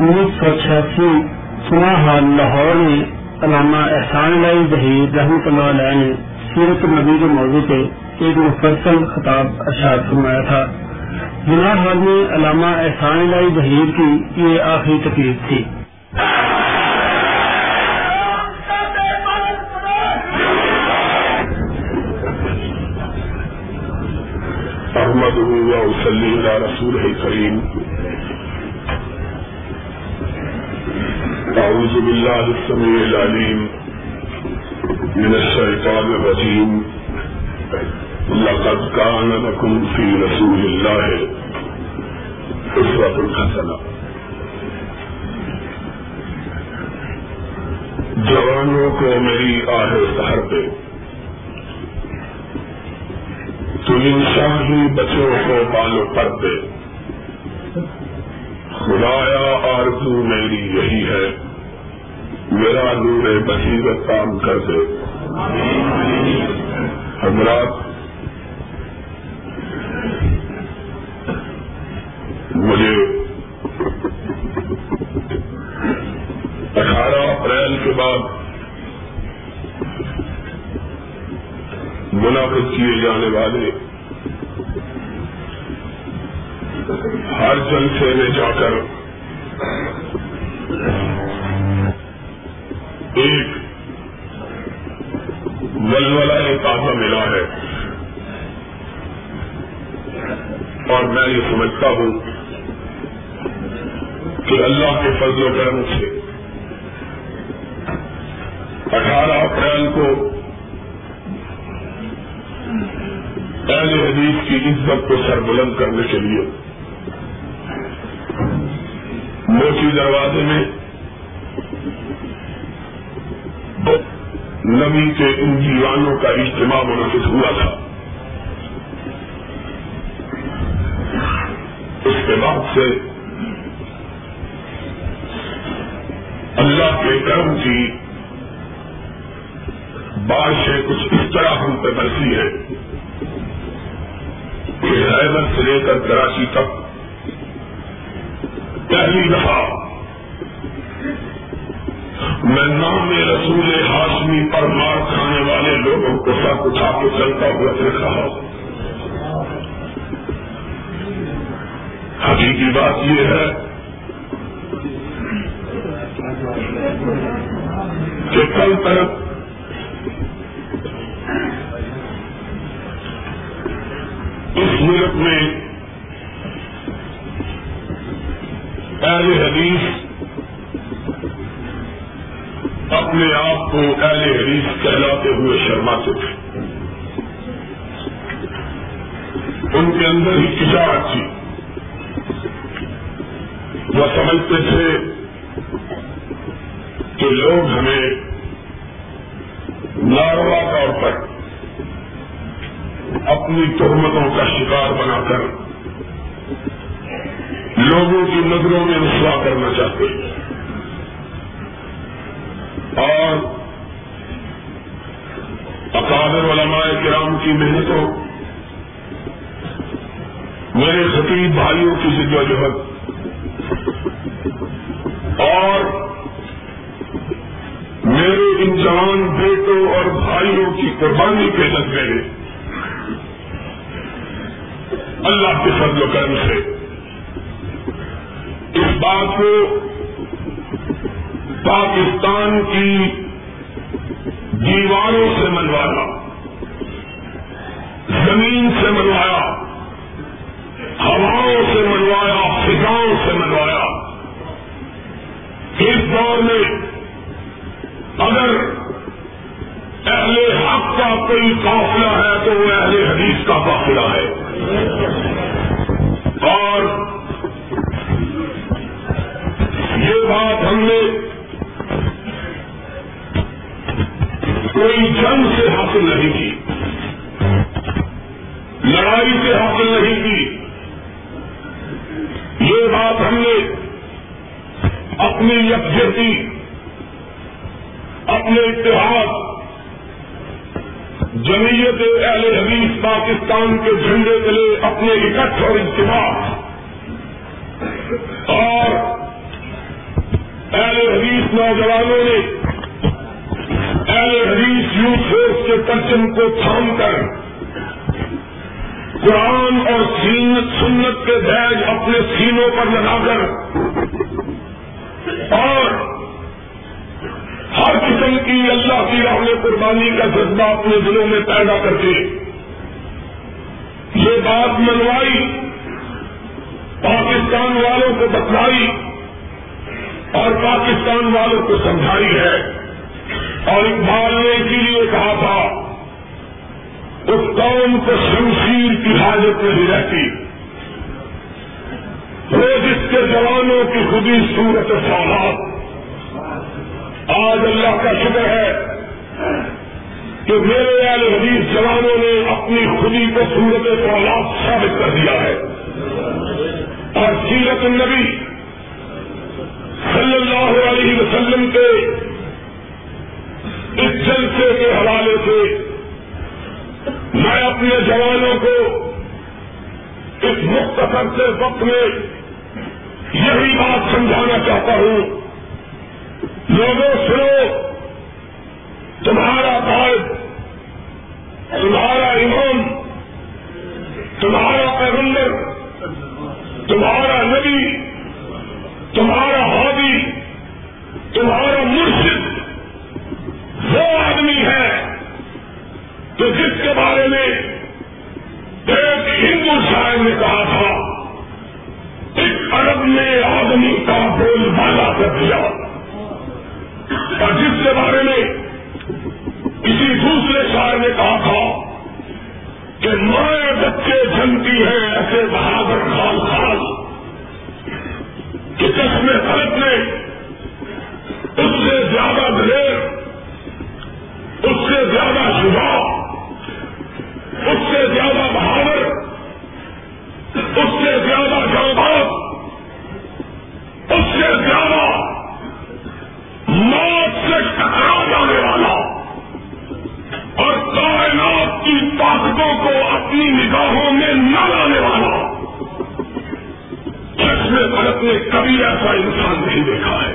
انیس سو چھیاسی سنا حال لاہور میں علامہ احسان لائی ظہیر رحمت اللہ علیہ نے سیرت نبی کے موضوع پہ ایک مفصل خطاب ارشاد فرمایا تھا۔ جنا حال میں علامہ احسان لائی ظہیر کی یہ آخری تقریب تھی۔ احمد رسول کریم أعوذ بالله السميع العليم من الشيطان الرجيم. لقد كان لكم في رسول الله أسرة حسنة. جوانوں کو میری آہ سہر پہ۔ تم شاہی بچوں کو بالو پر دے خدایا آرزو میری یہی ہے۔ میرا نور بصیرت کام کر دے۔ حضرات، مجھے اٹھارہ اپریل کے بعد منعقد کیے جانے والے ہر جلسے میں جا کر ایک ولولہ تازہ ملا ہے۔ اور میں یہ سمجھتا ہوں کہ اللہ کے فضل و کرم سے اٹھارہ اپریل کو اہل حدیث کی عزت کو سربلند کرنے کے لیے موچی دروازے میں نبی کے ان جیوانوں کا اجتماع منعقد ہوا تھا۔ اس کے بعد سے اللہ کے کرم کی بارشیں کچھ اس طرح ہم پہ برسی ہے کہ حیدر سے لے کر کراچی تک پہلی دفعہ میں نام رسول ہاشمی پر مار کھانے والے لوگوں کو سب اٹھا کے چلتا ہوا دیکھا ہوں۔ حقیقی بات یہ ہے کہ کل تک اس ملک میں اہل حدیث اپنے آپ کو اہل حدیث کہلاتے ہوئے شرماتے تھے۔ ان کے اندر ہی کچاہٹ تھی وہ سمجھتے تھے کہ لوگ ہمیں ناروا طور پر اپنی تہمتوں کا شکار بنا کر لوگوں کی نظروں میں رسوا کرنا چاہتے ہیں۔ اور اکابر علماء کرام کی محنتوں، میرے خطیب بھائیوں کی جدوجہد اور میرے ان جوان بیٹوں اور بھائیوں کی قربانی کے لگے اللہ کے فضل و کرم سے اس بات کو پاکستان کی دیواروں سے منوایا، زمین سے منوایا، ہواؤں سے منوایا، فضاؤں سے منوایا۔ اس دور میں اگر اہل حق کا کوئی قافلہ ہے تو وہ اہل حدیث کا قافلہ ہے۔ اور یہ بات ہم نے کوئی جنگ سے حاصل نہیں کی۔ لڑائی سے حاصل نہیں کی۔ یہ بات ہم نے اپنی یکجہتی، اپنے اتحاد، جمعیت اہل حدیث پاکستان کے جھنڈے کے لیے اپنے اکٹھ اور اجتماع۔ اور نوجوانوں نے اہل حدیث یوتھ فورس کے پرچم کو تھام کر قرآن اور سنت کے بیج اپنے سینوں پر لگا کر اور ہر قسم کی اللہ کی راہ میں قربانی کا جذبہ اپنے دلوں میں پیدا کر کے یہ بات منوائی، پاکستان والوں کو بتلائی اور پاکستان والوں کو سمجھائی ہے۔ اور اقبال نے اسی لیے کہا تھا، اس قوم کو شمشیر کی حاجت نہیں رہتی۔ روز اس کے جوانوں کی خودی صورت سوالات آج اللہ کا شکر ہے کہ میرے والے حدیث جوانوں نے اپنی خودی کو صورت سوالات ثابت کر دیا ہے۔ اور سیرت النبی صلی اللہ علیہ وسلم کے اس جلسے کے حوالے سے میں اپنے جوانوں کو اس مختصر سے وقت میں یہی بات سمجھانا چاہتا ہوں۔ لوگوں، سنو، تمہارا قائد تمہارا امام، تمہارا پیغمبر، تمہارا نبی، تمہارا ہابی تمہارا مرشد وہ آدمی ہے تو جس کے بارے میں ایک ہندو شاعر نے کہا تھا ایک عرب نے آدمی کا بول بالا کر دیا۔ اور جس کے بارے میں کسی دوسرے شاعر نے کہا تھا کہ مائیں بچے جنتی ہیں ایسے بہادر خال خال کہ چشمے غلط نے اس سے زیادہ دلیر اس سے زیادہ شجاع اس سے زیادہ بہادر اس سے زیادہ جاؤ اس سے زیادہ موت سے ٹکرا جانے والا۔ اور کائنات کی طاقتوں کو اپنی نگاہوں میں نہ لانے والا۔ جس میں بھارت نے کبھی ایسا انسان نہیں دیکھا ہے۔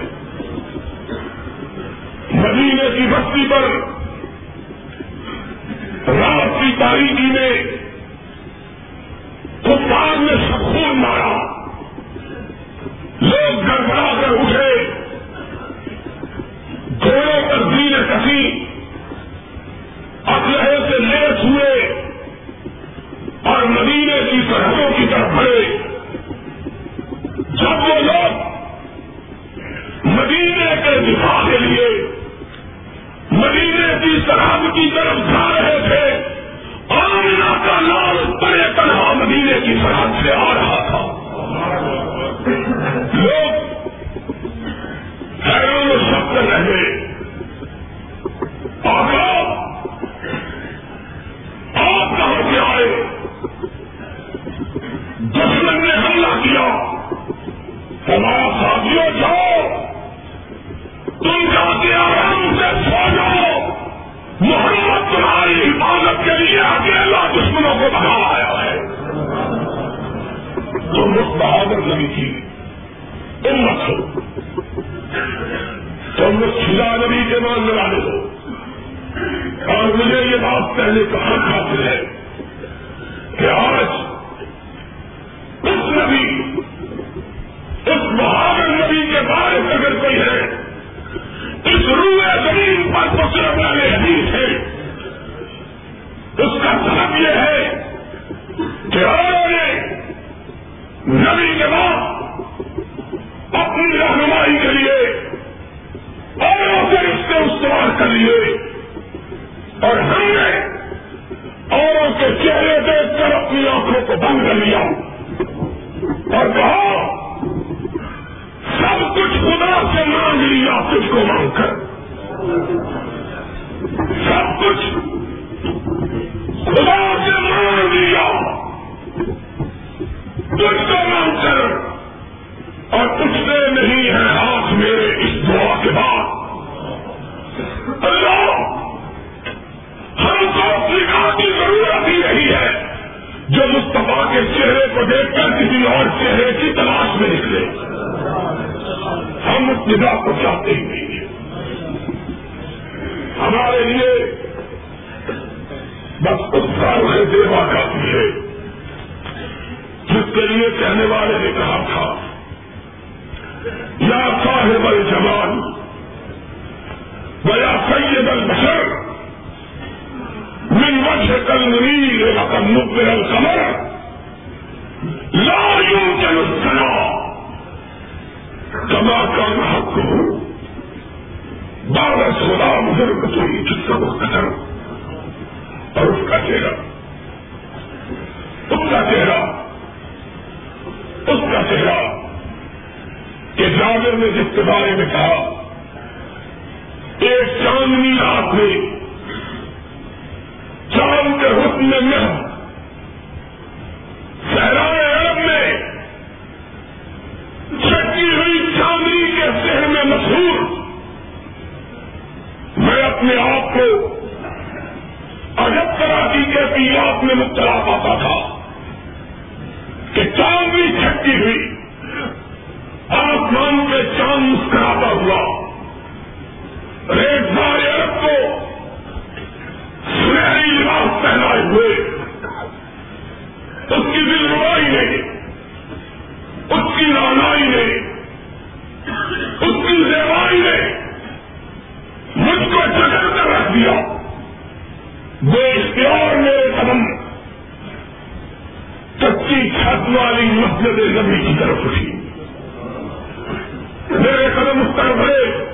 مدینے کی بستی پر رات کی تاریخی میں کفار نے سکون مارا۔ لوگ گڑبڑا کر اٹھے۔ گھوڑوں پر دین کسی اپنے سے لیس ہوئے اور مدینے کی سرحدوں کی طرف بڑھے۔ جب وہ لوگ مدینے کے دفاع کے لیے مدینے کی سرحد کی طرف جا رہے تھے آمنا کا لال پڑے تنہا مدینے کی سرحد سے آ رہا تھا۔ لوگ حیران و شک رہے۔ آگا آپ کہاں سے آئے؟ دشمن نے حملہ کیا۔ ہمارا ساتھیوں جاؤ۔ تم جاتے آرام سے سو جاؤ محمد تمہاری حفاظت کے لیے اکیلا دشمنوں کو بنا آیا ہے۔ تم اس بہادر نبی تھی۔ امت ہو تم خدا نبی کے ماننے والے ہو اور مجھے یہ بات پہلے کہاں حاصل ہے کہ آج اس نبی، اس بہادر نبی کے بارے میں اگر کوئی ہے روئے پر دوسرے والے حدیث ہے اس کا سبب یہ ہے کہ اور نے نبی کے بعد اپنی رہنمائی کے لیے اوروں سے اس سے استعمال کر لیے اور ہم نے اوروں کے چہرے دیکھ کر اپنی آنکھوں کو بند کر لیا اور کہا سب کچھ خدا سے مانگ لیا تجھ کو مانگ کر سب کچھ خدا سے مان لیا۔ کچھ کا نام کر۔ اور پوچھتے نہیں ہے ہاتھ میرے اس دعا کے بعد۔ اللہ، ہم کو سکھا کی ضرورت ہی رہی ہے جو مصطفیٰ کے چہرے کو دیکھ کر کسی اور چہرے کی تلاش میں نکلے۔ ہم اس ندا کو چاہتے ہی نہیں۔ ہمارے لیے بس اتساہ سے دیوا کافی ہے۔ جس کے لیے کہنے والے نے کہا تھا، یا صاحب الجمال و یا سید البشر، من وجه كالمنير وقد نبر القمر، لا يمكن کما كما حق ہوں بارہ سولہ مجھے رسوئی جس کا مختصر اور اس کا چہرہ۔ اس کا چہرہ۔ اس کا چہرہ۔ کہ جاگر نے جس کے بارے میں کہا، ایک چاندنی رات میں چاند کے حکم میں سہرائے عرب میں چھٹی ہوئی چاندنی کے شہر میں مشہور۔ میں اپنے آپ کو عجب طرح کی کیفیات میں مبتلا پاتا تھا کہ چاند بھی چھٹی ہوئی، آسمان پہ چاند مسکراتا ہوا۔ ریٹ سارے عرب کو سنہری لباس پہنائے ہوئے۔ اس کی دل روائی نے، اس کی رانائی نے، اس کی زیوائی نے مجھ کو جگہ کر رکھ دیا۔ بے اختیار میرے قدم کچی چھت والی مسجد زمین کی طرف اٹھی۔ میرے قدم اس طرف بڑے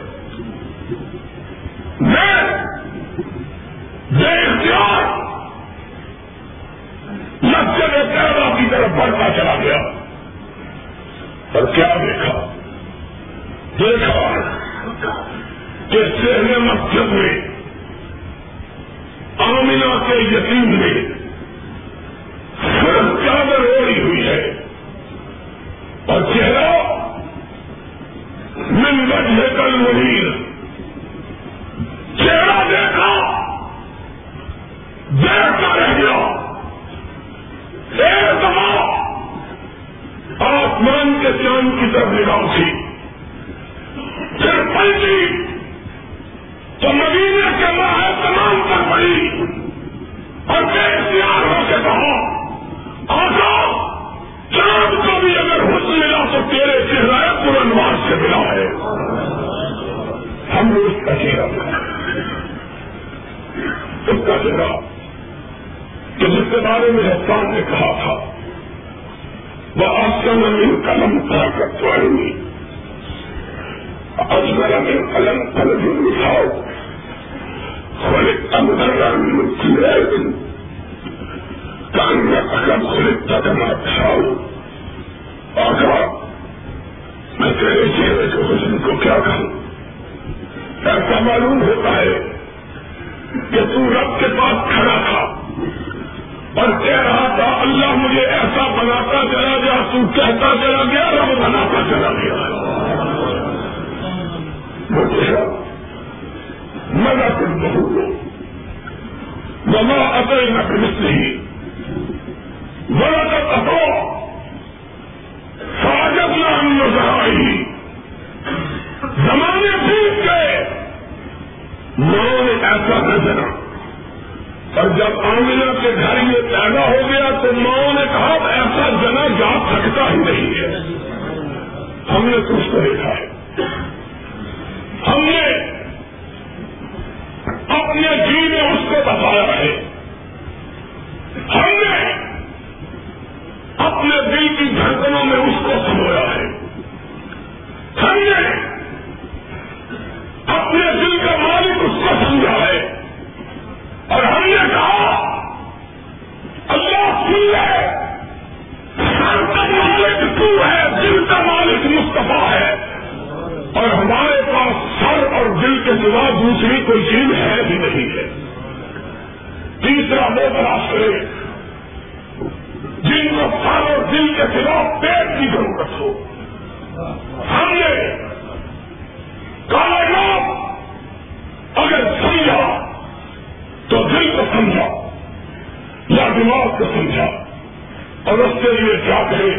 غلط کے لیے کیا کرے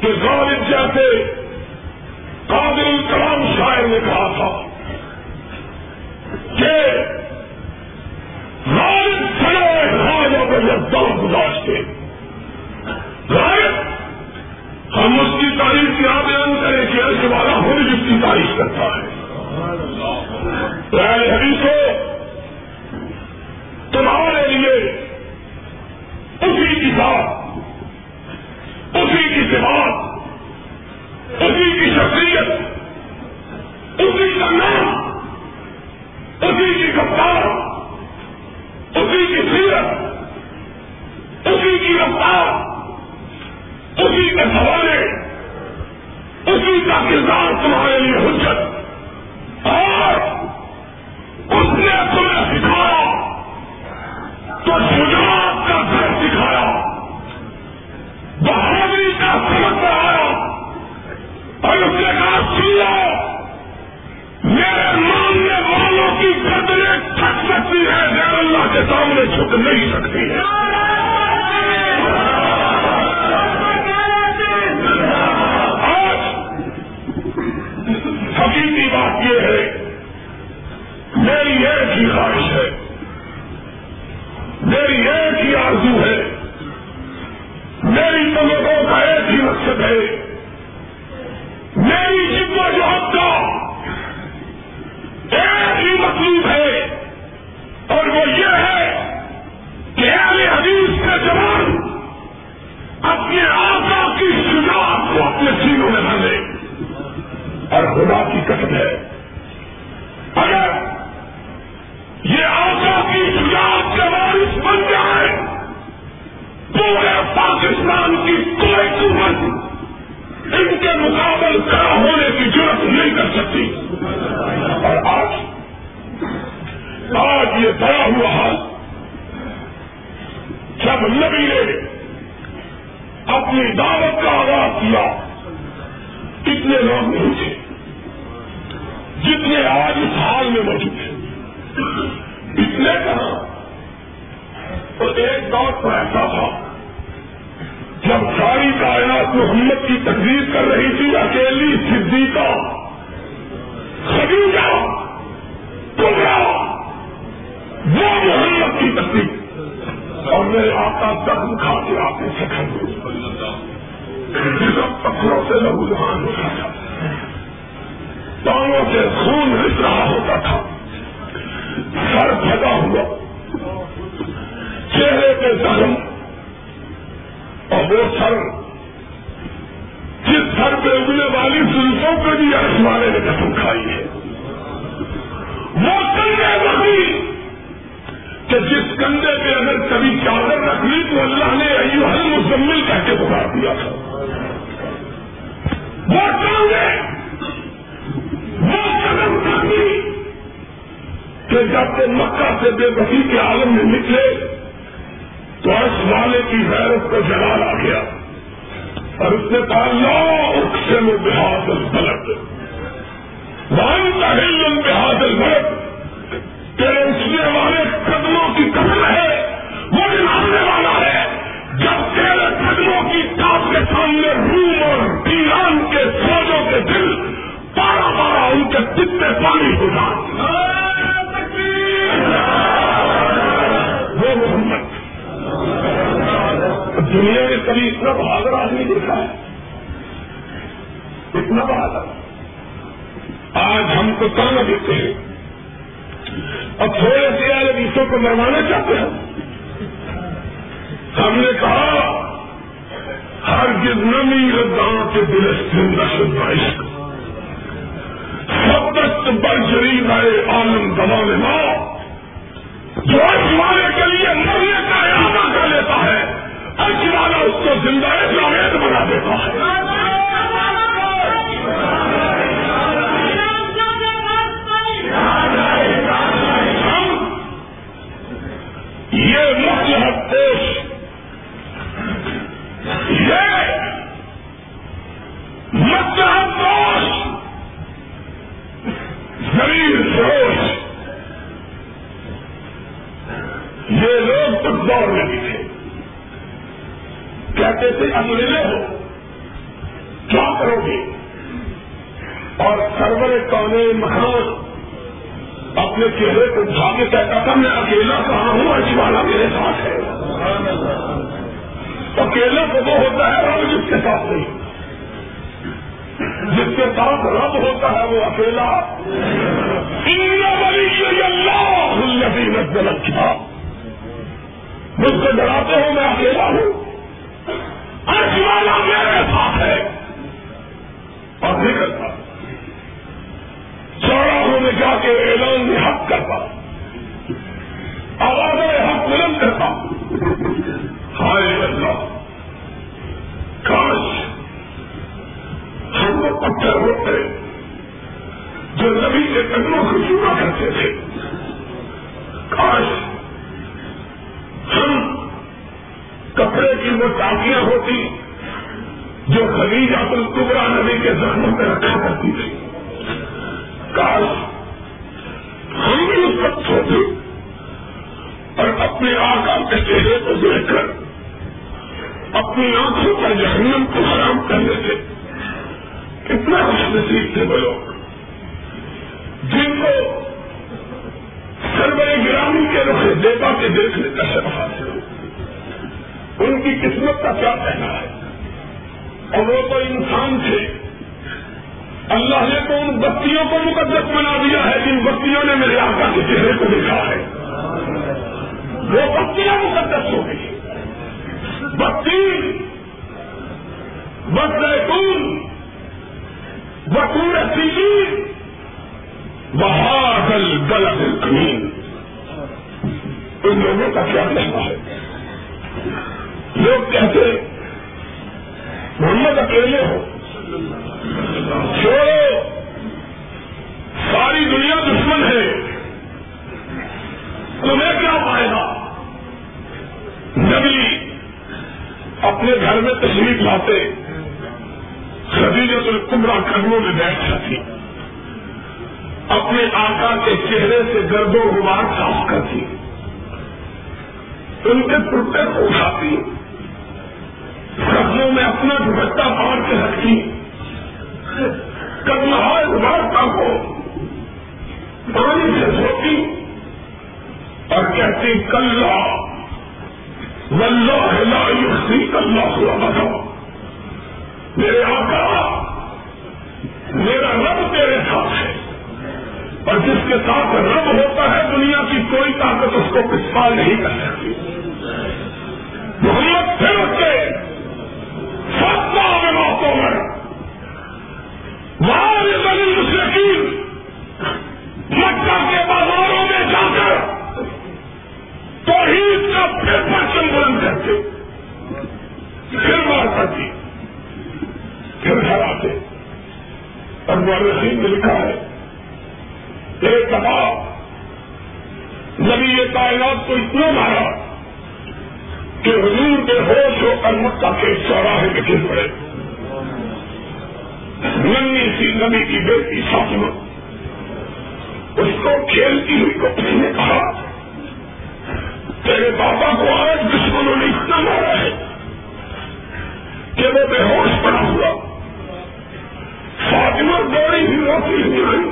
کہ غالب جیسے قابل کلام شاعر نے کہا تھا کہ غالب سڑے خواجہ کو جب دور گزاشتے غالب، ہم اس کی تعریف کیا بیان کریں کہ ایسے والا ہر جس کی تعریف کرتا ہے۔ حدیث تمہارے لیے اسی کتاب اسی کی سماعت اسی کی شخصیت، اسی کا نام، اسی کی کپتار اسی کی سیرت، اسی کی رفتار، اسی کے سوالے اسی کا کردار تمہارے لیے حجت۔ اور اس نے تمہیں سکھایا، تو شجاعت کا گھر سکھایا۔ بہادری اور اس نے کہا سن لو۔ میرے ماننے والوں کی قدریں تھک سکتی ہے غیر اللہ کے سامنے جھک نہیں سکتی ہے آج حقیقی بات یہ ہے، میری ایک ہی خواہش ہے، میری ایک ہی آرزو ہے، میری تمغوں کا ایک ہی مقصد ہے۔ میری جد و جہد کا ایک ہی مطلوب ہے، اور وہ یہ ہے کہ اہل حدیث کے جوان اپنے آقا کی شجاعت کو اپنے سینوں میں بھر اور خدا کی قسم ہے، اگر یہ آقا کی شجاعت کے وارث بن جائے پورے پاکستان کی کوئی قوت ان کے مقابل کھڑا ہونے کی ضرورت نہیں کر سکتی۔ اور آج آج یہ بڑا ہوا حال جب نبی نے اپنی دعوت کا آغاز کیا، کتنے لوگ نہیں تھے جتنے آج اس حال میں موجود ہیں۔ اتنے کہاں؟ تو ایک دور پر ایسا تھا جب ساری کائنات محمد کی تقریر کر رہی تھی، اکیلی صدیقہ، خدیجہ کمرا وہ محمد کی تقریر۔ اور میرے آقا دم کھا کے آپ نے سکھا پتھروں سے لہو جہان ہوتا تھا۔ پاؤں سے خون رس رہا ہوتا تھا۔ سر پھٹا ہوا۔ چہرے پہ زخم۔ اور وہ سر جس سر پہ اگنے والی زلفوں پہ بھی والے نے قسم کھائی ہے۔ وہ کندھے بکری کہ جس کندھے پہ اگر کبھی چادر رکھ لی تو اللہ نے ایو حل مزمل کہہ کے بتا دیا تھا۔ وہ کندھے، وہ قدم رکھی کہ جب وہ مکہ سے بے بسی کے عالم میں نکلے تو اس والے کی غیرت کو جلال آ گیا اور اس نے کہا لو سے میں بحادل غلط وان کا ہل غلط تیرے اٹھنے والے قدموں کی قدم ہے وہ آنے والا ہے. جب تیرے قدموں کی تاپ کے سامنے روم اور ایران کے فوجوں کے دل، پارا پارا ان کے کتنے پانی ہو جائے۔ دنیا میں کبھی اتنا بہادر آدمی دیکھا ہے۔ اتنا بہادر۔ آج ہم کو کہاں دیتے ہیں۔ اور تھوڑے سے والے بیسوں کو مروانا چاہتے ہیں۔ ہم نے کہا ہر جس نمی گاؤں کے دل نشر عشق سب دست بر شریف آئے عالم دبانے ماں۔ جو اس کے لیے مرنے کا ارادہ کر لیتا ہے اس والا اس کو زندہ جاوید بنا دیتا ہے یہ مصلحت پیش، یہ مصلحت دوش زمین فروش یہ لوگ اس دور میں بھی تھے۔ کہتے تھے انگریزے ہو. کیا کرو گے؟ اور سرور کونے مکان اپنے چہرے کو اٹھا کے کہتا تھا، میں اکیلا کہاں ہوں؟ اچھی والا میرے ساتھ ہے اکیلا تو وہ ہوتا ہے رب جس کے ساتھ نہیں۔ جس کے ساتھ رب ہوتا ہے وہ اکیلا۔ اللہ مجھ سے ڈراتے ہو، میں اکیلا ہوں۔ والا میرے ساتھ ہے۔ اور نکلتا کرتا چوراہوں میں جا کے اعلان میں حق کرتا۔ آوازوں حق بلند کرتا۔ ہائے اللہ۔ جو عبد القبرا نبی کے زخموں پہ رکھا بابا کو آج دشمنوں نے اتنا مارا ہے کہ وہ بے ہوش پڑا ہوا۔ فاطمہ دوڑی ہوئی روتی ہوئی۔ آئی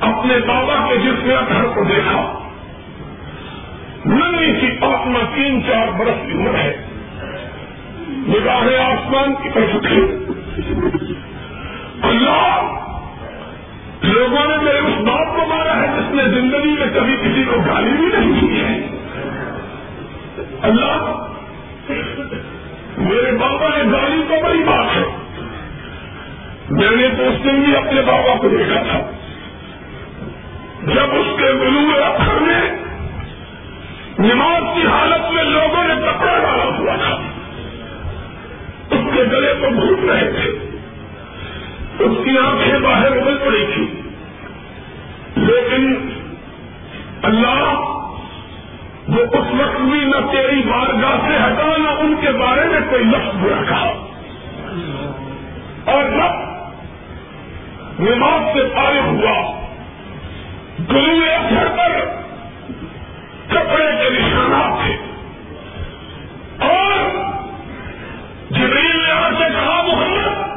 اپنے بابا کے جس میں گھر کو دیکھا، ننی سی فاطمہ تین چار برس کی عمر ہے۔ نگاہیں آسمان کی طرف اٹھی اللہ لوگوں نے میرے اس باپ کو مارا ہے، جس نے زندگی میں کبھی کسی کو گالی بھی نہیں کی ہے۔ اللہ، میرے بابا نے گالی تو بڑی بات ہے۔ میں نے تو اس دن بھی اپنے بابا کو دیکھا تھا۔ جب اس کے گلو اکثر میں نماز کی حالت میں لوگوں نے کپڑا ڈالا ہوا تھا۔ اس کے گلے کو گھوم رہے تھے۔ اس کی آنکھیں باہر ابل پڑی تھی۔ لیکن اللہ وہ اس وقت بھی نہ تیری بارگاہ سے ہٹا، نہ ان کے بارے میں کوئی لفظ برا کہا۔ اور رب نماز سے فارغ ہوا۔ گرو اثر پر کپڑے کے نشانات تھے۔ اور جبریل نے آ کے کہا محمد۔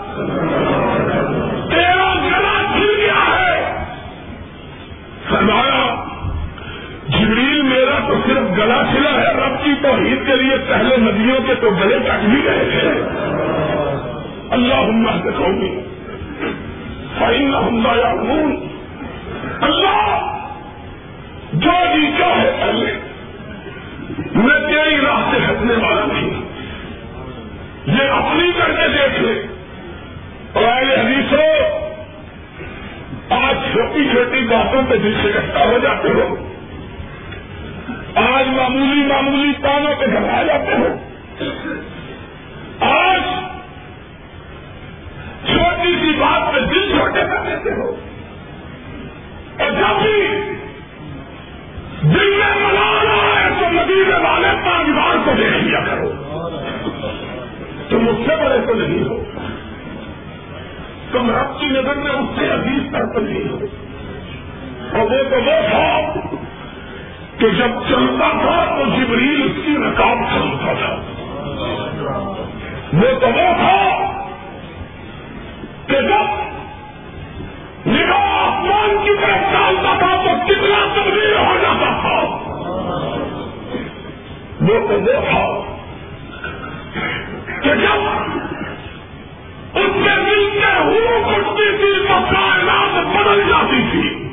فرمایا، جبریل میرا تو صرف گلا چلا ہے، رب کی توحید کے لیے پہلے ندیوں کے تو گلے کٹ بھی گئے تھے۔ اللہ عملہ سے کہوں فائن حملہ یا خون اللہ، جو جی چاہے پہلے میں تیری راہ سے ہٹنے والا نہیں۔ یہ اپنی کر کے دیکھ لے۔ اور آئے حدیثوں آج چھوٹی چھوٹی باتوں پہ دل سے ہو جاتے ہو۔ آج معمولی معمولی تانوں پہ گھبرا جاتے ہو۔ آج چھوٹی سی بات پہ دل چھوٹے کر دیتے ہو۔ اور جب بھی دل میں منا رہا ہے تو مدینے والے پانچ کو دیکھ لیا کرو۔ تم مجھ سے بڑے تو نہیں ہو۔ تم رب کی نظر میں اس سے عزیز پر تو ہو۔ اور وہ تو وہ تھا کہ جب چلتا تھا تو جبریل اس کی رکاب چلتا تھا۔ وہ تو وہ تھا کہ جب نگاہ آسمان کی طرف ڈالتا تھا تو کتنا تبدیل ہو جاتا تھا۔ وہ تو وہ تھا کہ جب اس دل کے ہو اٹھتی تھی تو کائنات بدل جاتی تھی۔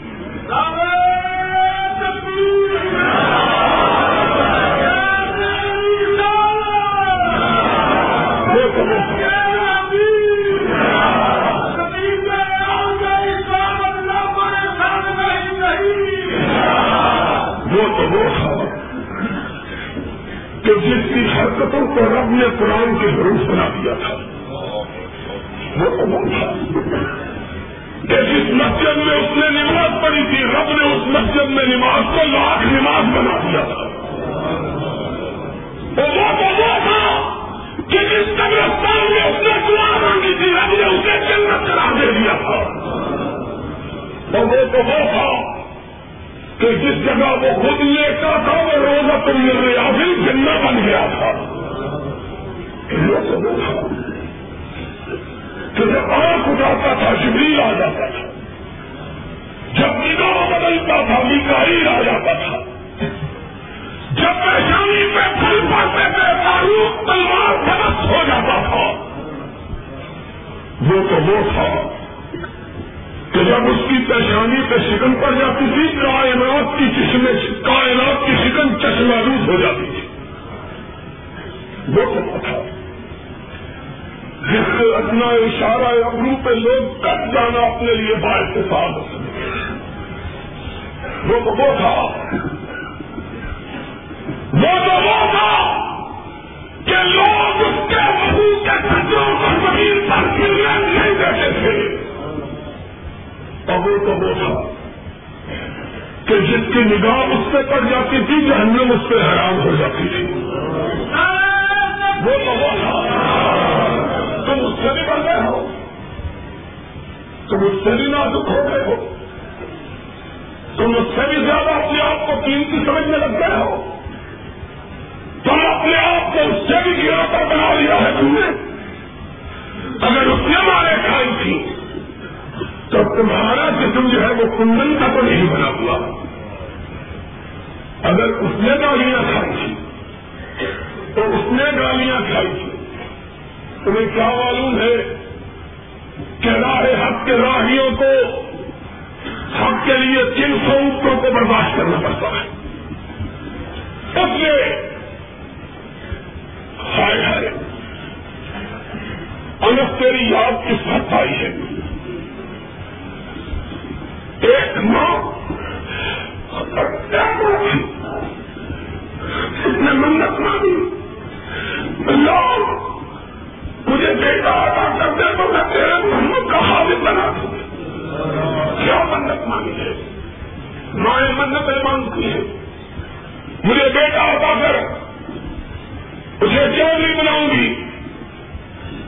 مائیں منتیں مانگتی ہیں مجھے بیٹا ادا کر اسے چودھری بناؤں گی۔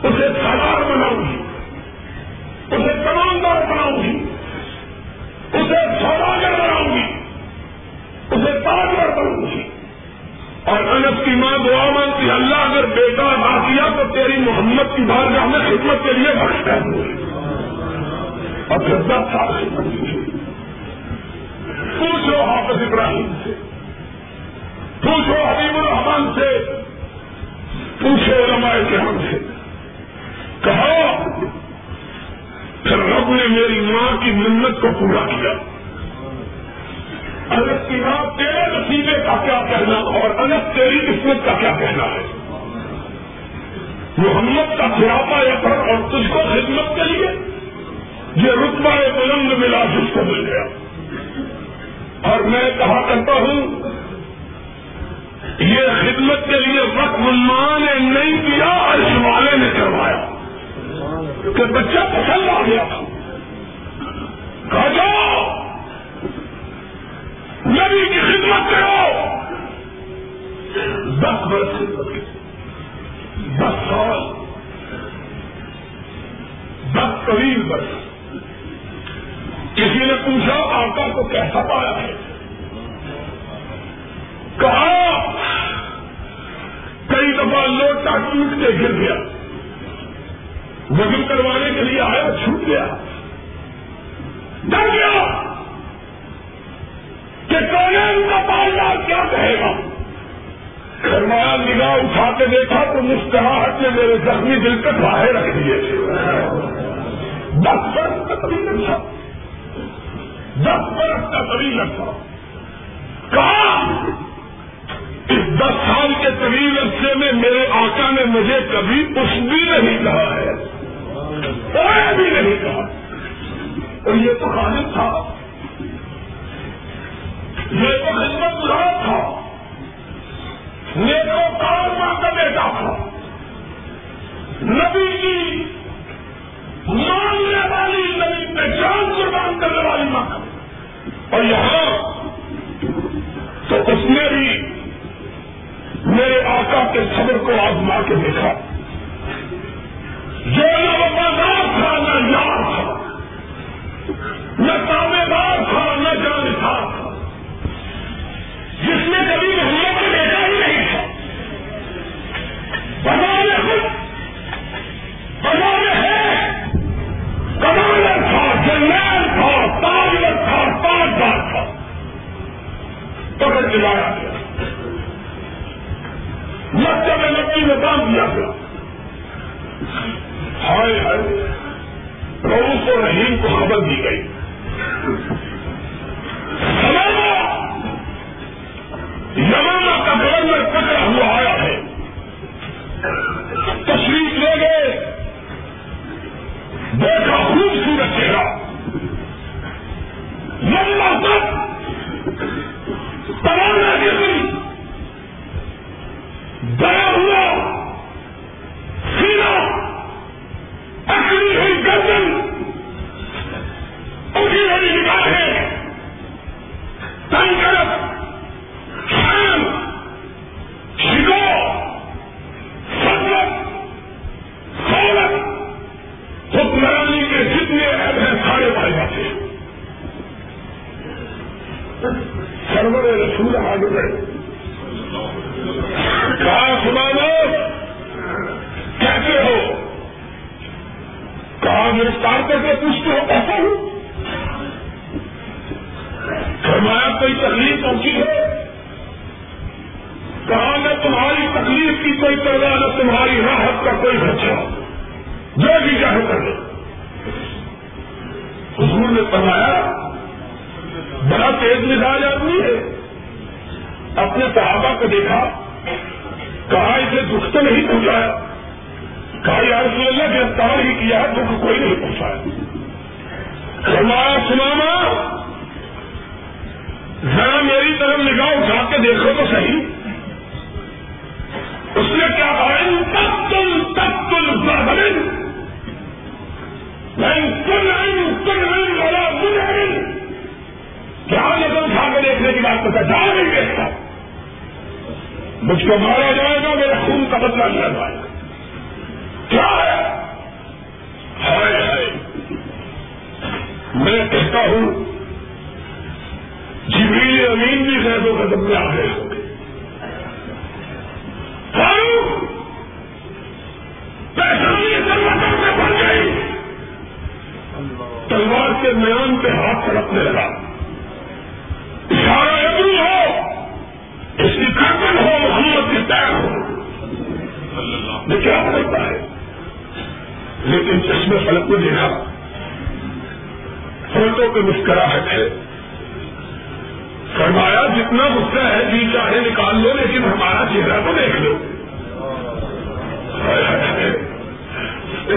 اسے سردار بناؤں گی۔ اسے کماندار بناؤں گی۔ اسے سوداگر بناؤں گی۔ اسے تاجر بناؤں گی۔ اور انس کی ماں دعا مانگتی اللہ اگر بیٹا ادا کیا تو تیری محمد کی بارگاہ میں خدمت کے لیے بھٹکتا ہوں اور پھر دس سال خدمت کی۔ پوچھو حافظ ابراہیم سے۔ پوچھو حبیب الرحمان سے۔ پوچھے علماء کرام سے۔ کہا، پھر رب نے میری ماں کی منت کو پورا کیا۔ الگ کی ماں تیرے نتیجے کا کیا کہنا اور الگ تیری قسمت کا کیا کہنا ہے۔ محمد کا خرافہ یا پر اور تجھ کو خدمت کے لیے۔ یہ رتبہ بلند ملا جس کو مل گیا۔ اور میں کہا کرتا ہوں، یہ خدمت کے لیے وقت ماں نے نہیں کیا اس والے نے کروایا کہ بچہ پسند آ گیا تھا۔ کہا جاؤ، نبی کی خدمت کرو۔ دس برس دس سال۔ دس طویل برس۔ کسی نے پوچھا آقا کو کیسا پایا ہے؟ کہا، کئی دفعہ لوٹا ٹوٹ کے گر گیا۔ وزن کروانے کے لیے آیا، چھوٹ گیا۔ ڈر گیا کہ کون کا پالنا کیا کہے گا؟ فرمایا، نگاہ اٹھا کے دیکھا تو مسکراہٹ نے میرے زخمی دل کے باہر رکھ دیے۔ دس برس کا تھا۔ دس برس کا طویل تھا کہا، اس دس سال کے طویل عرصے میں میرے آقا نے مجھے کبھی کچھ بھی نہیں کہا ہے۔ کوئی بھی نہیں کہا۔ اور یہ تو خالد تھا۔ یہ تو خدمت گزار تھا۔ یہ تو کار ماں کا بیٹا تھا۔ نبی کی ماننے والی نبی پہچان قربان کرنے والی ماں۔ اور یہاں تو اس نے بھی میرے آقا کے صبر کو آزما کے دیکھا۔ جو نہ وفادار تھا، نہ یار تھا، نہ تابے دار تھا، نہ جانسار تھا، جس نے کبھی محمد کو دیکھا ہی نہیں تھا۔ بنا خود بنا دلایا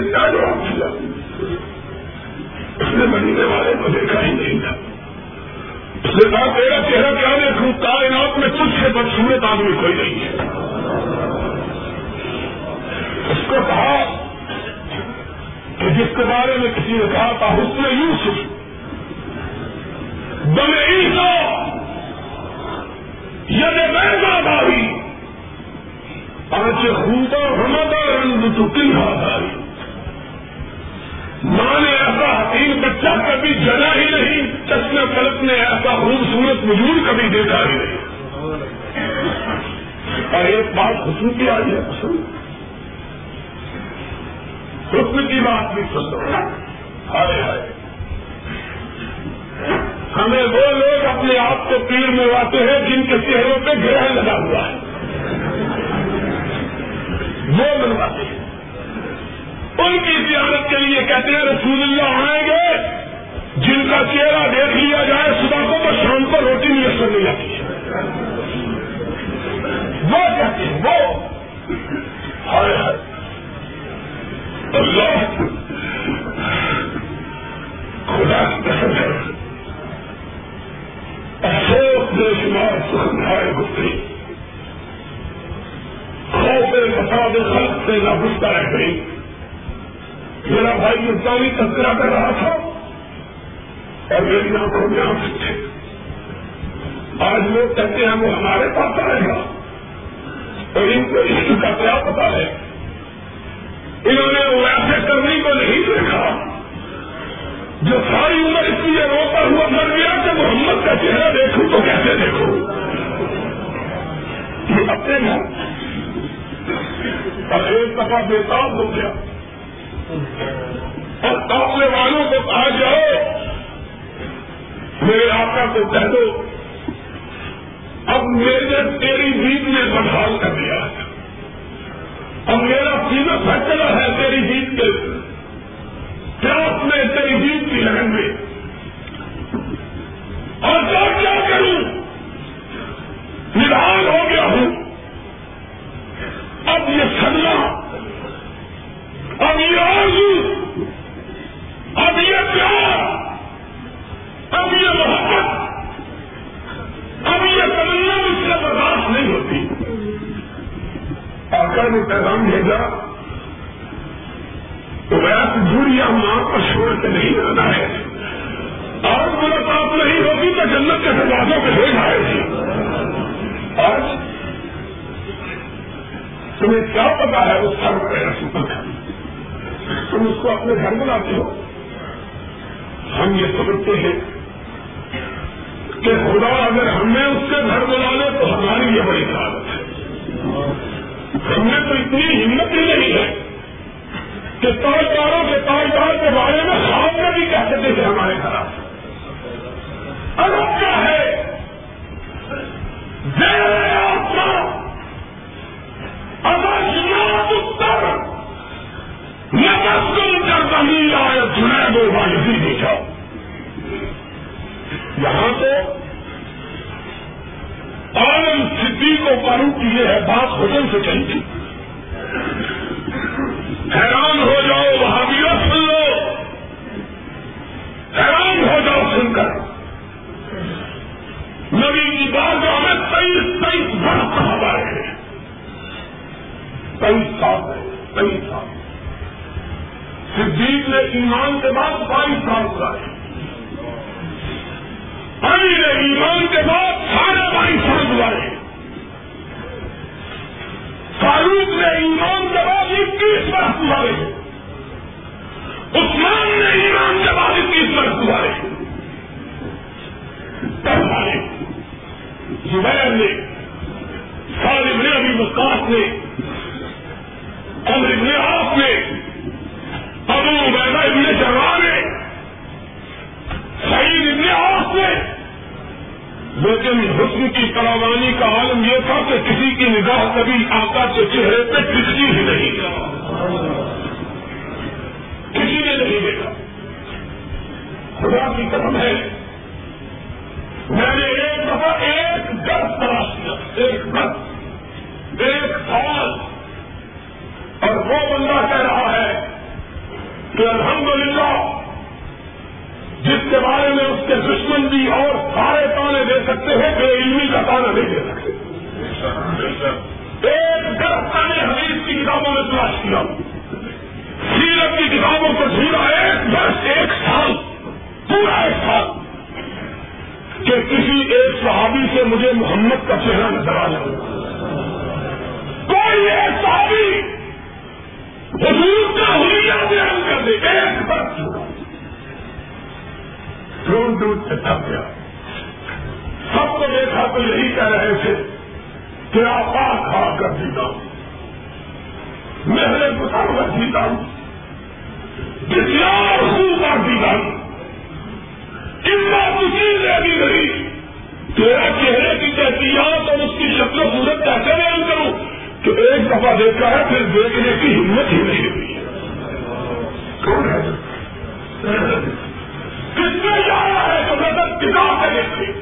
جواب دیا اس نے والے کو دیکھا ہی نہیں تھا اس نے کہا تیرا چہرہ کیا دیکھوں کائنات میں تجھ سے بدسورت آدمی کوئی نہیں ہے اس کو کہا کہ جس کے بارے میں کسی نے کہا تھا حسن یوسف بنے عیسا ید میزا داری آج خوبا ہمدا رنگ تو کنہا داری۔ ماں نے ایسا حقیق بچہ کبھی جنا ہی نہیں چشمے فلک نے ایسا خوبصورت وجود کبھی دیکھا ہی نہیں۔ اور ایک بات حسن کی آئی ہے، حسن۔ حسن کی بات بھی سن لو۔ ہائے ہائے۔ ہمیں وہ لوگ اپنے آپ کو پیر میں آتے ہیں جن کے چہروں پہ گرہ لگا ہوا ہے۔ وہ منواتے ہیں۔ ان کی زیارت کے لیے کہتے ہیں رسول اللہ آئیں گے، جن کا چہرہ دیکھ لیا جائے، صبح کو تو شام کو روٹی نہیں نہیں آتی ہے وہ کہتے ہیں، وہ۔ اللہ۔ خدا قسم ہے۔ افسوس بے شمار سکھائے گزری خوف فساد خلق سے نابستہ رہ گئی میرا بھائی انسانی تذکرہ کر رہا تھا۔ اور میری آنکھوں میں آنکھ تھے آج لوگ کہتے ہیں وہ ہمارے پاس آئے گا۔ اور ان کو اس کا کیا پتا ہے؟ انہوں نے وہ ایسے کرنے کو نہیں دیکھا جو ساری عمر اس لیے روتا ہوا مر گیا کہ محمد کا چہرہ دیکھوں تو کیسے دیکھوں؟ یہ اپنے گھر۔ اور ایک دفعہ بےتاب ہو گیا۔ اور قافلے والوں کو کہا جاؤ میرے آقا کو کہہ دو، اب میرے تیری جیت نے بحال کر دیا۔ اب میرا سینا فیصلہ ہے تیری جیت کے پیاس میں تیری جیت کی لہن میں؟ اور کیا کیا کروں؟ نران ہو گیا ہوں۔ اب یہ سننا اب یہ آرزو اب یہ پیار، اب یہ محبت، اب یہ تمنا اس سے برداشت نہیں ہوتی۔ آقا نے پیغام بھیجا تو ویس دوریا ماں کو چھوڑ کے نہیں آنا ہے۔ اور ملاقات نہیں ہوگی تو جنت کے دروازوں پہ ہو جائے گی۔ اور تمہیں کیا پتا ہے اس سر میرا سپر ہے تم اس کو اپنے گھر بلاتے ہو۔ ہم یہ سمجھتے ہیں کہ خدا اگر ہمیں اس کے گھر بلا لے تو ہماری یہ بڑی سعادت ہے۔ ہم نے تو اتنی ہمت ہی نہیں ہے کہ تاجداروں کے تاجدار کے بارے میں خواب میں بھی کہہ سکتے تھے ہمارے گھر ارب کیا ہے؟ آتما اگر نمسکن کر زمین آئے جنہیں دو بھائی دیکھا یہاں تو عالم سدھی کو پارو کی یہ ہے بات ہوٹل سے چلی تھی۔ حیران ہو جاؤ وہاں بھی سن لو۔ حیران ہو جاؤ سن کر۔ نبی کی بات جو ہمیں تیئیس تیئیس برس ہوا ہے۔ تیئیس سال ہے تیئیس سال۔ صدیق نے ایمان کے بعد بائیس سال کا ہے علی نے ایمان کے بعد ساڑھے بائیس سال گزارے۔ فاروق نے ایمان کے بعد اکیس برس گزارے۔ عثمان نے ایمان کے بعد اکیس برس گزارے۔ زبیر نے صالب نے ابھی وقاص نے امر ابن آپ نے ابو عبیدہ ابن جوان نے سعید ابن آس نے، لیکن حسن کی فراوانی کا عالم یہ تھا کہ کسی کی نگاہ کبھی آقا کے چہرے پہ ٹکتی ہی نہیں۔ کسی نے نہیں دیکھا۔ خدا کی قدم ہے، میں نے ایک دفعہ ایک گرد تلاش کیا، ایک گرد ایک سال اور وہ بندہ کہہ رہا ہے کہ الحمدللہ، جس کے بارے میں اس کے دشمن بھی اور سارے تانے دے سکتے ہیں بے علمی کا تانا نہیں دے سکتے۔ ایک درخت نے حدیث کی کتابوں میں تلاش کیا۔ سیرت کی کتابوں کو جھولا ایک برس، ایک سال، پورا ایک سال کہ کسی ایک صحابی سے مجھے محمد کا چہرہ نظر آ جائے۔ کوئی ایک صحابی حضور کا ہولیہ بیان کر دے، ایک برس دور دور سے تھک گیا سب کو دیکھا تو یہی کہہ رہے تھے کہ آپ کھا ہاں کر جیتا ہوں۔ محل گسا کر جیتا ہوں۔ جتیار ہوں کر جیتا ہوں۔ اتنا کسی نے بھی نہیں۔ تیرا چہرے کی کیفیات اور اس کی شکل صورت کیسے بیان کروں۔ تو ایک دفعہ دیکھا ہے، پھر دیکھنے کی ہمت ہی نہیں ہوئی کون ہے؟ کس میں جا رہا ہے تو نظر ٹکا کے؟ دیکھے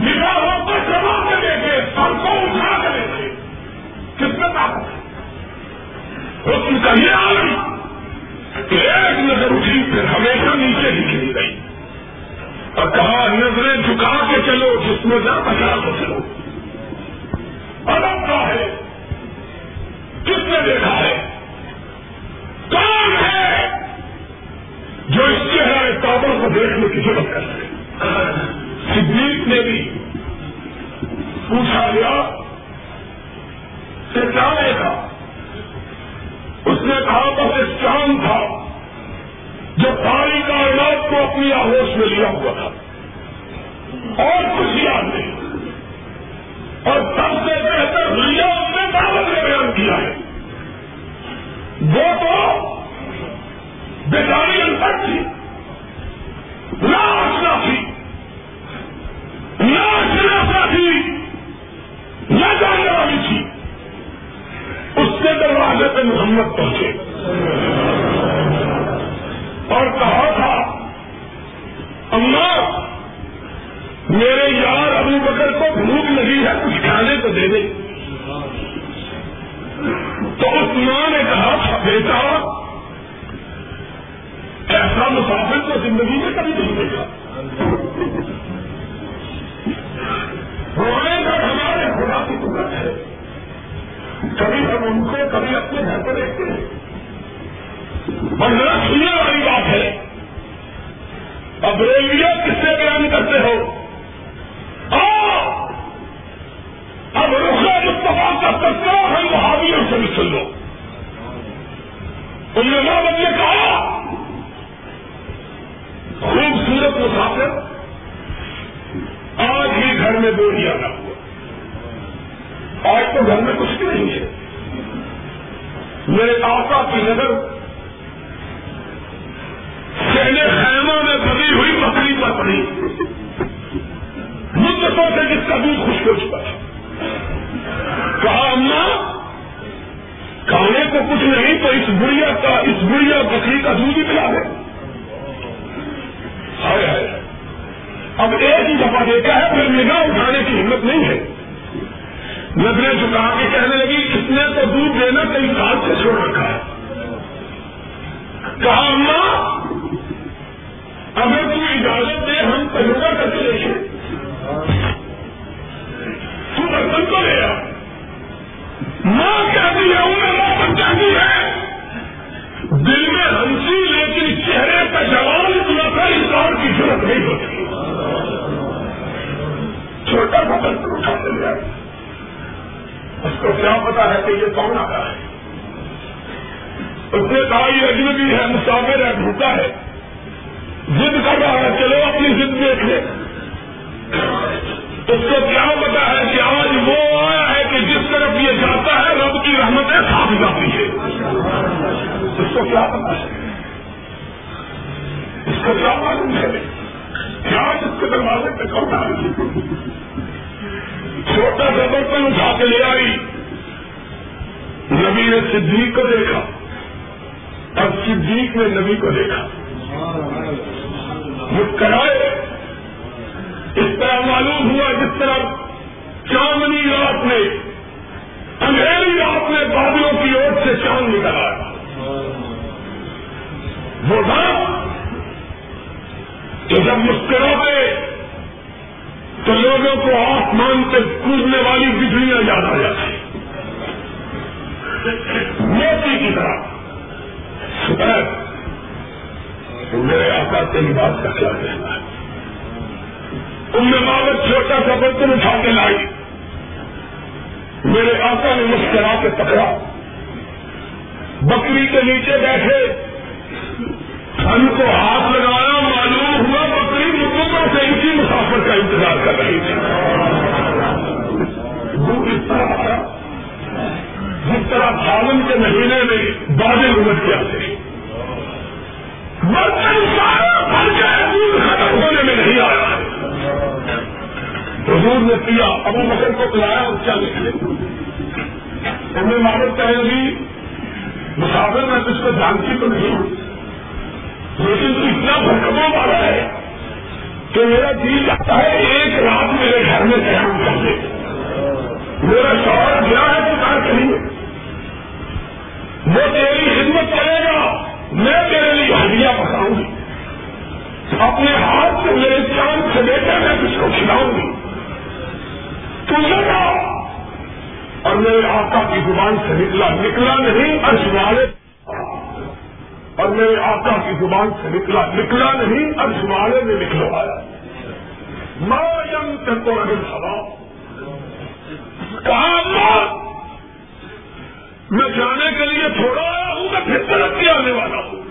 نگاہوں کو جما کے دیکھے سر کو اٹھا کے۔ دیکھے کس طاقت ہے اس کا یہ عالم کہ ایک نظر اٹھی، پھر ہمیشہ نیچے ہی گری گئی۔ اور کہا، نظریں جھکا کے چلو، جس میں نہ بچا کے چلو۔ الگ کا ہے۔ کس نے دیکھا ہے؟ کون ہے جو اس چہرہ توبہ کو دیکھنے کی ضرورت کر سکے صدیق نے بھی پوچھا گیا کہ کیا دیکھا؟ اس نے کہا، بس ایک چاند تھا جو ساری کائنات کو اپنی آگوش میں لیا ہوا تھا۔ اور کچھ یاد نہیں۔ اور سب سے بہتر لیا اس نے دعوت میں بیان کیا ہے۔ وہ تو بیداری انتر تھی لاش تھی لاش تھی، نہ جاننے والی تھی۔ اس کے دروازے پہ محمد پہنچے۔ اور کہا تھا اماں میرے یار ابو بکر کو بھوک لگی ہے، کچھ کھانے کو دے دے۔ تو اس ماں نے کہا، بیٹا، ایسا مسافر تو زندگی میں کبھی نہیں دیکھا۔ رونے کا ہمارے خدا کی قدرت ہے۔ کبھی ہم ان کو، کبھی اپنے گھر پر دیکھتے ہیں۔ اور سننے والی بات ہے۔ اب ریلوے کس سے بیان کرتے ہو؟ ہاں! اب رخا مستفا کا تذکرہ ہم محاویوں سے بھی سن لو۔ انہوں نے بدلے کہا۔ خوبصورت مسافر۔ آج ہی گھر میں بولی آنا ہوا۔ آج تو گھر میں کچھ بھی نہیں ہے۔ میرے آقا کی نظر پہلے خیمہ میں بھری ہوئی بکری پر پڑی۔ مدتوں سے جس کا دودھ خوش ہو چکا کہا، اما، کھانے کو کچھ نہیں تو اس بڑھیا کا، اس بڑھیا بکری کا دودھ ہی پلا ہے اب ایک ہی دفعہ دیکھا ہے پھر نگاہ اٹھانے کی ہمت نہیں ہے۔ نظریں چکا کے کہنے لگی، اس نے تو دودھ دینا کئی سال سے چھوڑ رکھا ہے۔ کہا اماں اگر تم اجازت دے، ہم تجربہ کر کے دیکھیں۔ تو برتن کو لے آ ماں کہتی ہے انہیں موسم کہتی ہے۔ دل میں ہنسی، لیکن چہرے کا جواب اتنا تھا، انسان کی ضرورت نہیں ہوتی۔ چھوٹا سا برتن اٹھا کے لیا۔ اس کو کیا پتا ہے کہ یہ کون آتا ہے۔ اس نے کہا، یہ اجنبی ہے مسافر ہے بھوکا ہے۔ ضد کر رہا ہے، چلو اپنی ضد دیکھ لے۔ اس کو کیا پتا ہے کہ آج وہ آیا ہے کہ جس طرف یہ جاتا ہے، رب کی رحمتیں ساتھ جاتی ہے اس کو کیا پتا ہے؟ اس کو کیا معلوم ہے؟ کیا اس کے دروازے پہ کھوٹا چھوٹا سا برتن اٹھا کے لے آئی۔ نبی نے صدیق کو دیکھا۔ اور صدیق نے نبی کو دیکھا۔ مسکرائے اس طرح معلوم ہوا جس طرح چاندنی رات میں اندھیری رات میں بادلوں کی اوٹ سے چاند نکل آیا وہ کہ جب مسکراتے، تو لوگوں کو آسمان سے کودنے والی بجلیاں یاد آ جاتی۔ موتی کی طرح۔ میرے آقا تیری بات کا کیا کہنا ہے تم نے باغت چھوٹا سا برتن اٹھا کے لائی میرے آقا نے مسکرا کے پکڑا۔ بکری کے نیچے بیٹھے۔ ہم کو ہاتھ لگایا، معلوم ہوا بکری مدتوں سے اسی مسافر کا انتظار کر رہی تھی۔ اس طرح آیا۔ جس طرح سالن کے مہینے میں بادل امت کیا تھے برتن سارا بھر گئے دودھ ختم ہونے میں نہیں آیا۔ حضور نے کیا، ابو بکر کو پلایا اور کیا نکلے انہیں مالک کہیں گی جی، مسافر میں کچھ کو جانتی تو نہیں ہوں لیکن اتنا بھرکموں والا ہے کہ میرا دل چاہتا ہے ایک رات میرے گھر میں قیام کر دے میرا شوہر گیا ہے تو کہاں کہیں وہ تیری خدمت کرے گا، میں تیرے لیے ہڈیاں پکاؤں گی۔ اپنے ہاتھ سے میرے چاند سے لے کر میں کچھ کو کھلاؤں گی۔ تجھے اور میرے آقا کی زبان سے نکلا نکلا نہیں اشوالے اور میرے آقا کی زبان سے نکلا نکلا نہیں والے میں نکلوایا۔ ماں یم اگر ہوا کہا میں جانے کے لیے تھوڑا آیا ہوں، میں پھر ترقی آنے والا ہوں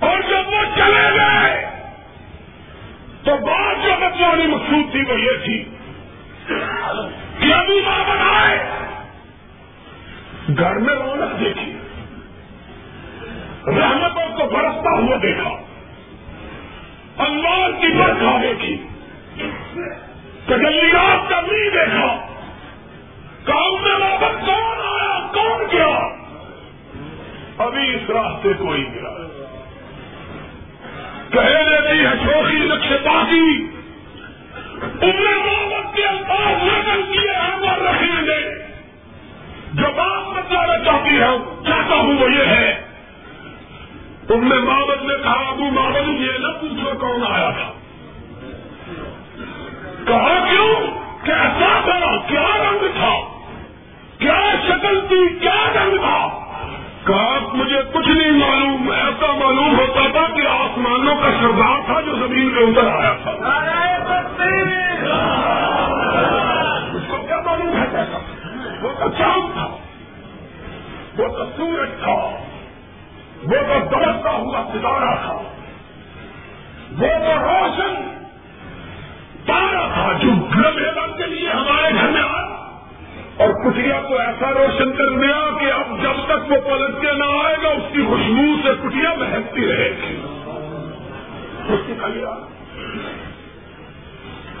اور جب وہ چلے گئے تو بات مقصود تھی وہ یہ تھی کہ ابھی ماں بنائے۔ گھر میں رونق دیکھی۔ رحمتوں کو برستا ہوا دیکھا۔ اللہ کی برکھا دیکھی۔ تجلیات کا نہیں دیکھا۔ کام میں واپس کون آیا؟ کون کیا؟ ابھی اس راستے کو ہی گیا کہہ دیتی ہے شوقی نقش باقی جو بات بتانا چاہتی ہے چاہتا ہوں وہ یہ ہے۔ تم نے مابد نے کہا، ابو مابد یہ نہ پوچھو کون آیا تھا۔ کہا کیوں؟ کیسا تھا؟ کیا رنگ تھا؟ کیا شکل تھی؟ کیا رنگ تھا؟ کہا مجھے کچھ نہیں معلوم، ایسا معلوم ہوتا تھا کہ آسمانوں کا سردار تھا جو زمین کے اوپر آیا تھا۔ اس کو کیا معلوم ہے کیسا وہ تو چاند تھا، وہ تو سورج تھا، وہ تو دمکتا ہوا ستارہ تھا، وہ تو روشن تارا تھا جو لمبے رنگ کے لیے ہمارے گھر میں آیا۔ اور کٹیا کو ایسا روشن کر دیا کہ اب جب تک وہ پلٹ کے نہ آئے گا، اس کی خوشبو سے کٹیا بہتتی رہے گی۔ اس نے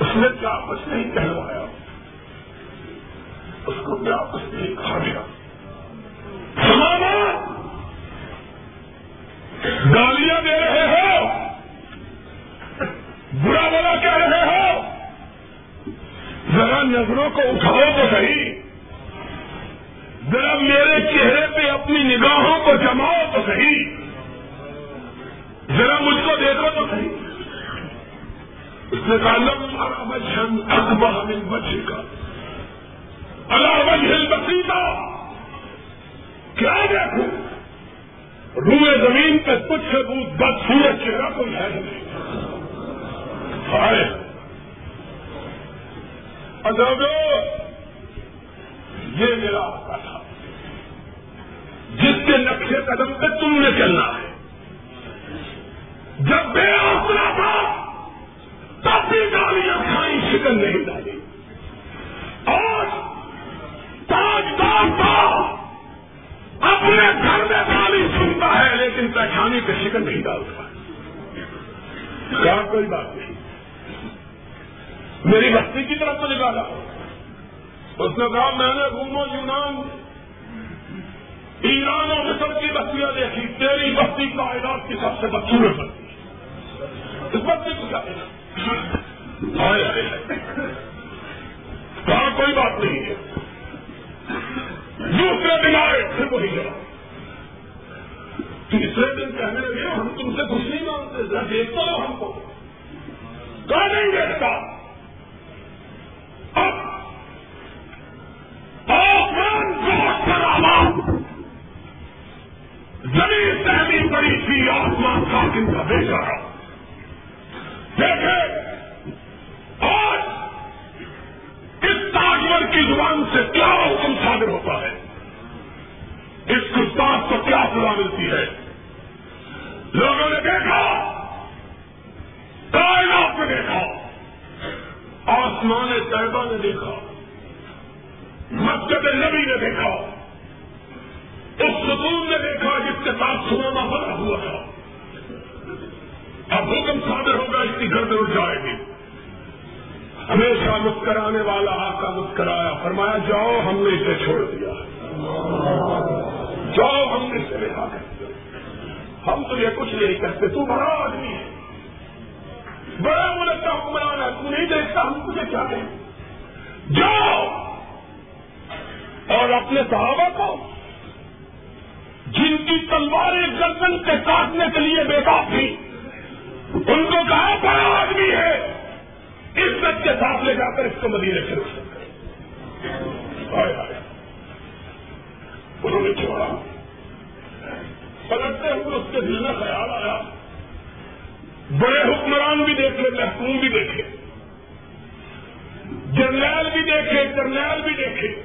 اس نے کیا کچھ نہیں کہلوایا۔ اس کو کیا کچھ نہیں کھا گیا گالیاں دے رہے ہو۔ برا بلا کہہ رہے ہو۔ ذرا نظروں کو اٹھاؤ تو صحیح۔ ذرا میرے چہرے پہ اپنی نگاہوں کو جماؤ تو صحیح۔ ذرا مجھ کو دیکھو تو صحیح۔ اس نے کہا لمبا مجھن اکبر بچے کا۔ اللہ مجھل بسیتا کیا دیکھوں؟ روئے زمین پہ کچھ ثبوت بد سورج چہرہ کوئی ہے۔ نہیں یہ میرا آقا تھا۔ جس کے نقشے قدم پہ تم نے چلنا ہے۔ جب بے آسرا تھا، تب بھی گاڑیاں کھائی شکن نہیں ڈالی۔ اور تاجدار تھا، اپنے گھر میں گالی سنتا ہے، لیکن پہچانی پہ شکن نہیں ڈالتا۔ کیا کوئی بات نہیں۔ میری بستی کی طرف تو نکالا۔ اس نے کہا، میں نے رومو یونان ایران اور مصر کی بستیاں دیکھی، تیری بستی کائنات کی سب سے بدسورت بستی۔ اس بستی کو کیا کہاں کوئی بات نہیں ہے۔ دوسرے دن آئے پھر وہی جگہ تیسرے دن کہنے لگے، ہم تم سے کچھ نہیں مانگتے دیکھتا ہو ہم کو۔ کہاں نہیں دیکھتا۔ زمین سہمی بڑی تھی آسمان کا دن کا بے چارا دیکھے آج اس تاجور کی زبان سے کیا حکم صادر ہوتا ہے؟ اس گستاخ کو کیا سزا ملتی ہے؟ لوگوں نے دیکھا، کائنات نے دیکھا، آسمان طیبہ نے دیکھا، مسجد نبی نے دیکھا۔ اس ستون نے دیکھا جس کے ساتھ سنانا بنا ہوا تھا اب حکم صادر ہوگا، اس کی گرد اٹھ جائے گی۔ ہمیشہ مسکرانے والا آقا مسکرایا، فرمایا، جاؤ، ہم نے اسے چھوڑ دیا۔ جاؤ، ہم نے اسے رہا کر دیا۔ ہم تو یہ کچھ نہیں کرتے تو بڑا آدمی ہے۔ بڑا ملک کا حکمران ہے، تو نہیں دیکھتا ہم تجھے کیا دیں جاؤ اور اپنے صحابہ کو جن کی تلواریں گردن کے کاٹنے کے لیے بیکار تھی ان کو کہا، بڑا آدمی ہے، عزت کے ساتھ لے جا کر اس کو مدینے سے سکتے انہوں نے چھوڑا۔ پلٹتے ہوئے اس کے دل میں خیال آیا۔ بڑے حکمران بھی دیکھے، محکوم بھی دیکھے۔ جرنیل بھی دیکھے، جرنیل بھی دیکھے۔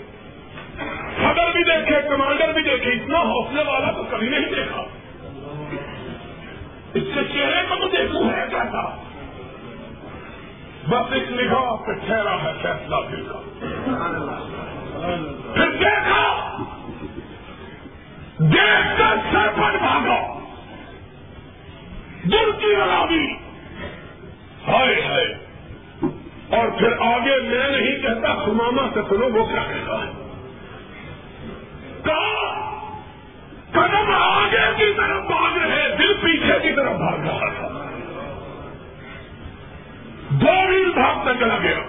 صدر بھی دیکھے، کمانڈر بھی دیکھے، اتنا حوصلے والا تو کبھی نہیں دیکھا۔ اس کے چہرے کو تو دیکھوں ہے کیا تھا بس ایک نگاہ پہ ٹھہرا ہے فیصلہ دل کا۔ پھر دیکھا۔ دیکھ کر سر پر بھاگا۔ دل کی رلابی ہائے ہائے۔ اور پھر آگے میں نہیں کہتا سماما سے سنو وہ کیا کہتا ہے۔ کہا قدم آگے کی طرف بھاگ رہے، دل پیچھے کی طرف بھاگ رہا تھا۔ دو میل بھاگتا چلا گیا۔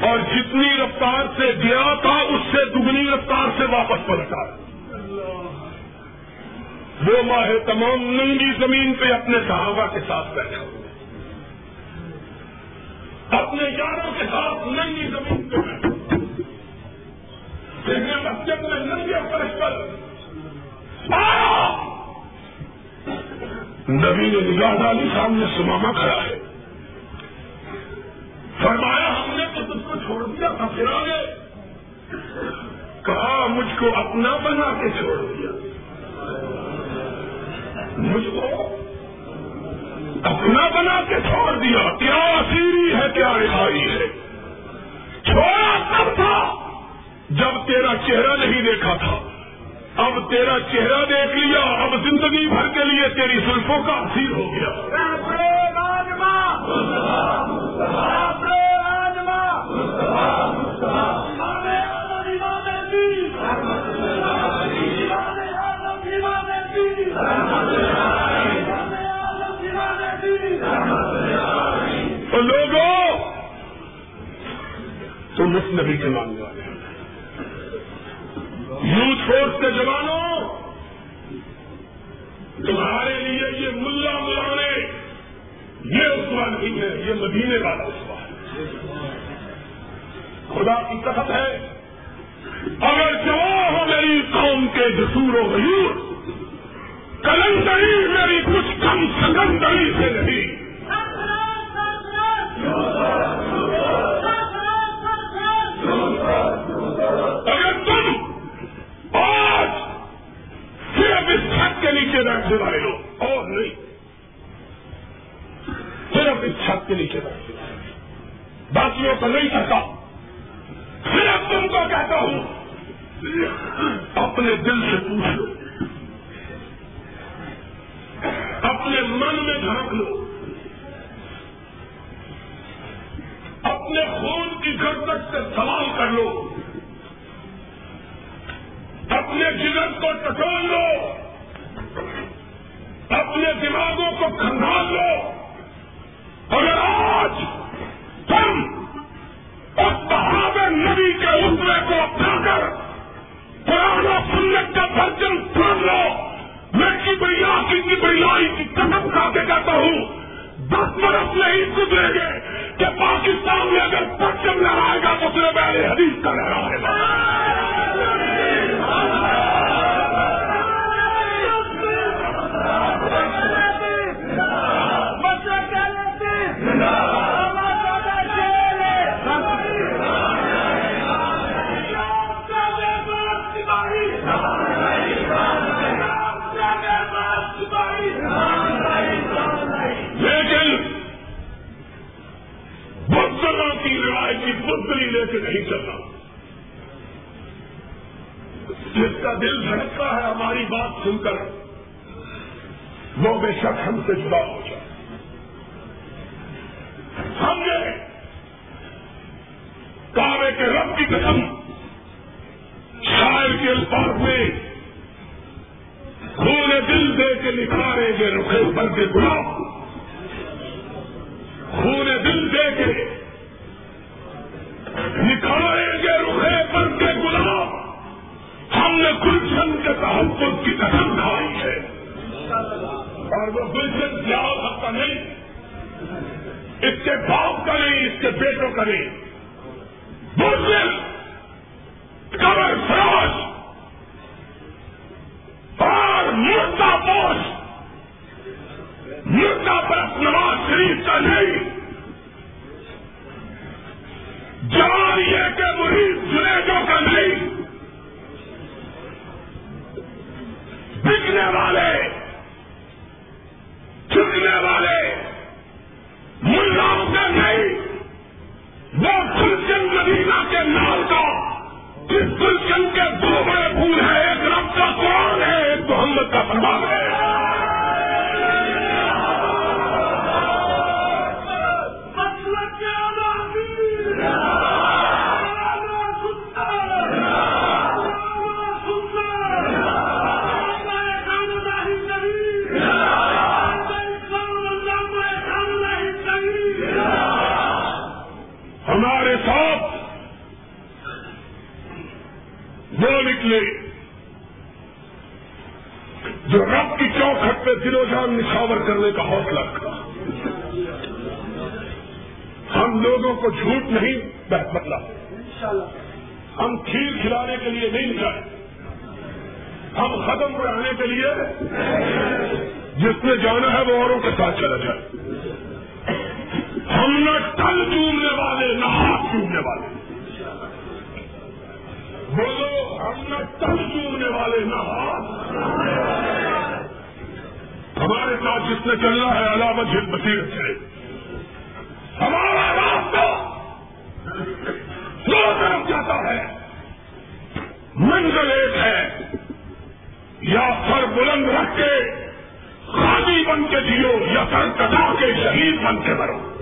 اور جتنی رفتار سے گیا تھا، اس سے دگنی رفتار سے واپس پلٹا وہ ماہ تمام ننگی زمین پہ اپنے صحابہ کے ساتھ بیٹھا۔ اپنے یاروں کے ساتھ ننگی زمین پہ بیٹھا۔ نبی نے نگاہ ڈالی، سامنے سماما کھڑا ہے۔ فرمایا، ہم نے تو تم کو چھوڑ دیا تھا پھر آگے۔ کہا، مجھ کو اپنا بنا کے چھوڑ دیا۔ مجھ کو اپنا بنا کے چھوڑ دیا۔ کیا اسیری ہے، کیا رہائی ہے۔ چھوڑا تب تھا، جب تیرا چہرہ نہیں دیکھا تھا۔ اب تیرا چہرہ دیکھ لیا، اب زندگی بھر کے لیے تیری زلفوں کا اثیر ہو گیا۔ تو لوگوں، تم اس نبی کے ماننے والے ہیں یوتھ فورس کے جوانوں تمہارے لیے یہ ملا ملانے، یہ اسوا نہیں ہے، یہ مدینے والا اسوا ہے خدا کی طرف ہے۔ اگر جو ہو میری قوم کے جسور و غیور کلندری میری کچھ کم سکندری سے نہیں۔ کے نیچے بیٹھ والے لو اور نہیں۔ صرف اس چھت کے نیچے بیٹھ باقیوں کو نہیں کرتا۔ صرف تم کو کہتا ہوں، اپنے دل سے پوچھ لو۔ اپنے من میں جھانک لو۔ اپنے خون کی گردش سے سوال کر لو۔ اپنے جگر کو ٹٹول لو۔ اپنے دماغوں کو کھنگال لو۔ اگر آج تم اس بہادر نبی کے اترے کو اپنا کر قرآن و سنت کا برجن سن لو، میں کی بڑیا کی بڑیائی کی قدم کھا کے کہتا ہوں، دس برس نہیں گزرے گے کہ پاکستان میں اگر پرچم لہرائے گا تو پھر پہلے حدیث کا لہرائے گا۔ کی روایتی بزری لے کے نہیں چلنا۔ جس کا دل دھڑکتا ہے ہماری بات سن کر، وہ بے شک ہم سے جدا ہو جائے۔ ہم نے کعبے کے رب کی قسم شاعر کے الفاظ میں خون دل دے کے نکھاریں گے رخے پر کے گلاب خون دل دے کے نے گلشن کے تحفظ کی قسم کھائی ہے۔ اور وہ گلشن جاؤ حق کا نہیں، اس کے باپ کا نہیں، اس کے بیٹوں کا نہیں۔ مسلم کمر فروش اور مردہ پوش، مردہ پرست نواز شریف کا نہیں۔ جوانیے کے مریض جنیجوں کا نہیں۔ بکنے والے۔ پہ دل و جان نشاور کرنے کا حوصلہ رکھا۔ ہم لوگوں کو جھوٹ نہیں بدلا مطلب۔ ہم کھیر کھلانے کے لیے نہیں نکالے ہم ختم بڑھانے کے لیے جس نے جانا ہے وہ اوروں کے ساتھ چلا جائے۔ ہم نہ ٹل چومنے والے، نہ ہاتھ چومنے والے۔ بولو، ہم نہ ٹل چومنے والے، نہ ہاتھ ہمارے ساتھ جس نے چلنا ہے علامت جن بصیرت سے۔ ہمارا راستہ دو طرف جاتا ہے۔ منزل ایک ہے۔ یا سر بلند رکھ کے خالی بن کے جیو یا سر کٹا کے شہید بن کے مرو۔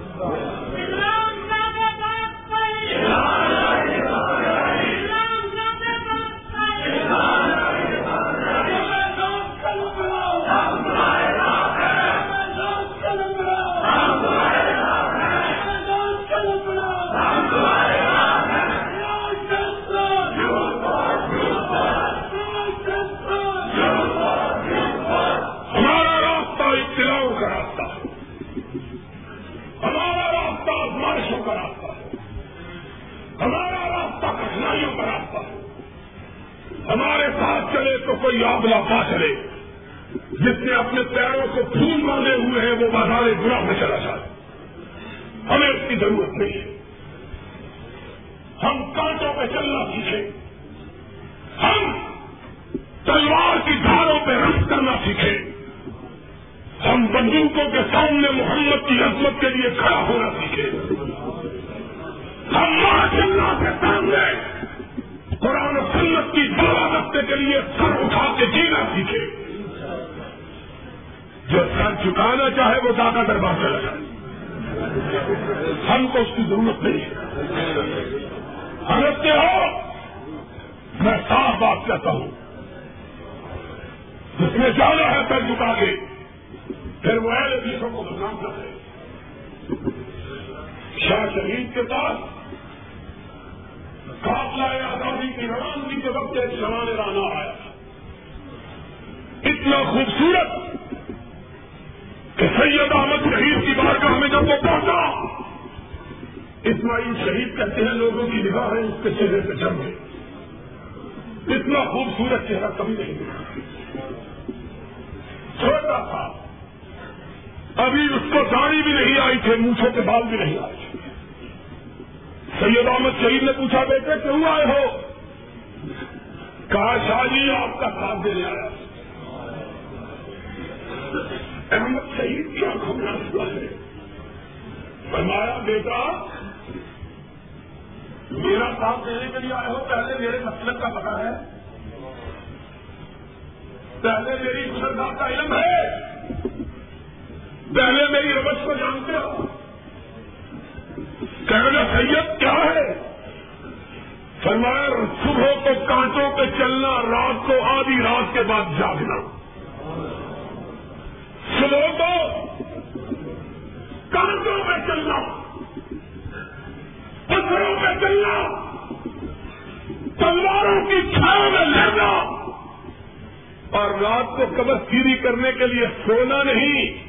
کے لیے سونا نہیں،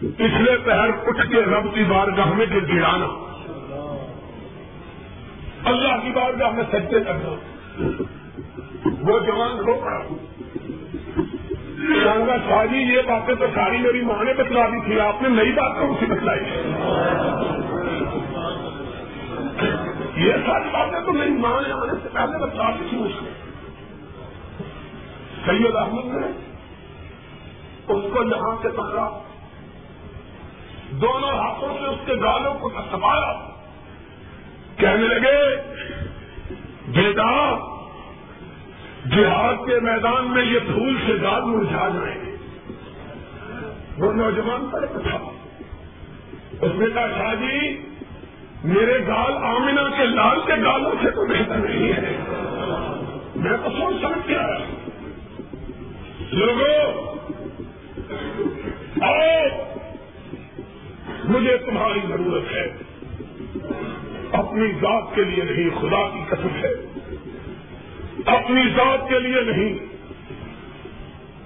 پچھلے پہر اٹھ کے رب کی بارگاہ میں گر گرانا۔ اللہ کی بارگاہ میں سجے کرنا وہ جوان رو پڑا گا شاہ جی یہ باتیں تو ساری میری ماں نے بتلا دی تھی، آپ نے نئی بات کون سی بتلائی۔ یہ ساری باتیں تو میری ماں نے آنے سے پہلے بتلا دی تھی اس نے سید احمد نے اس کو یہاں سے پکڑا۔ دونوں ہاتھوں سے اس کے گالوں کو تھپایا کہنے لگے، بیٹا، جہاد کے میدان میں یہ پھول سے گال مرجھا جائیں گے وہ نوجوان پر تھا اس نے کہا، شاہ جی میرے گال آمنا کے لال کے گالوں سے تو بہتر نہیں ہے۔ میں تو سوچ سمجھ کے آیا۔ لوگوں آؤ مجھے تمہاری ضرورت ہے۔ اپنی ذات کے لیے نہیں، خدا کی قسم ہے۔ اپنی ذات کے لیے نہیں،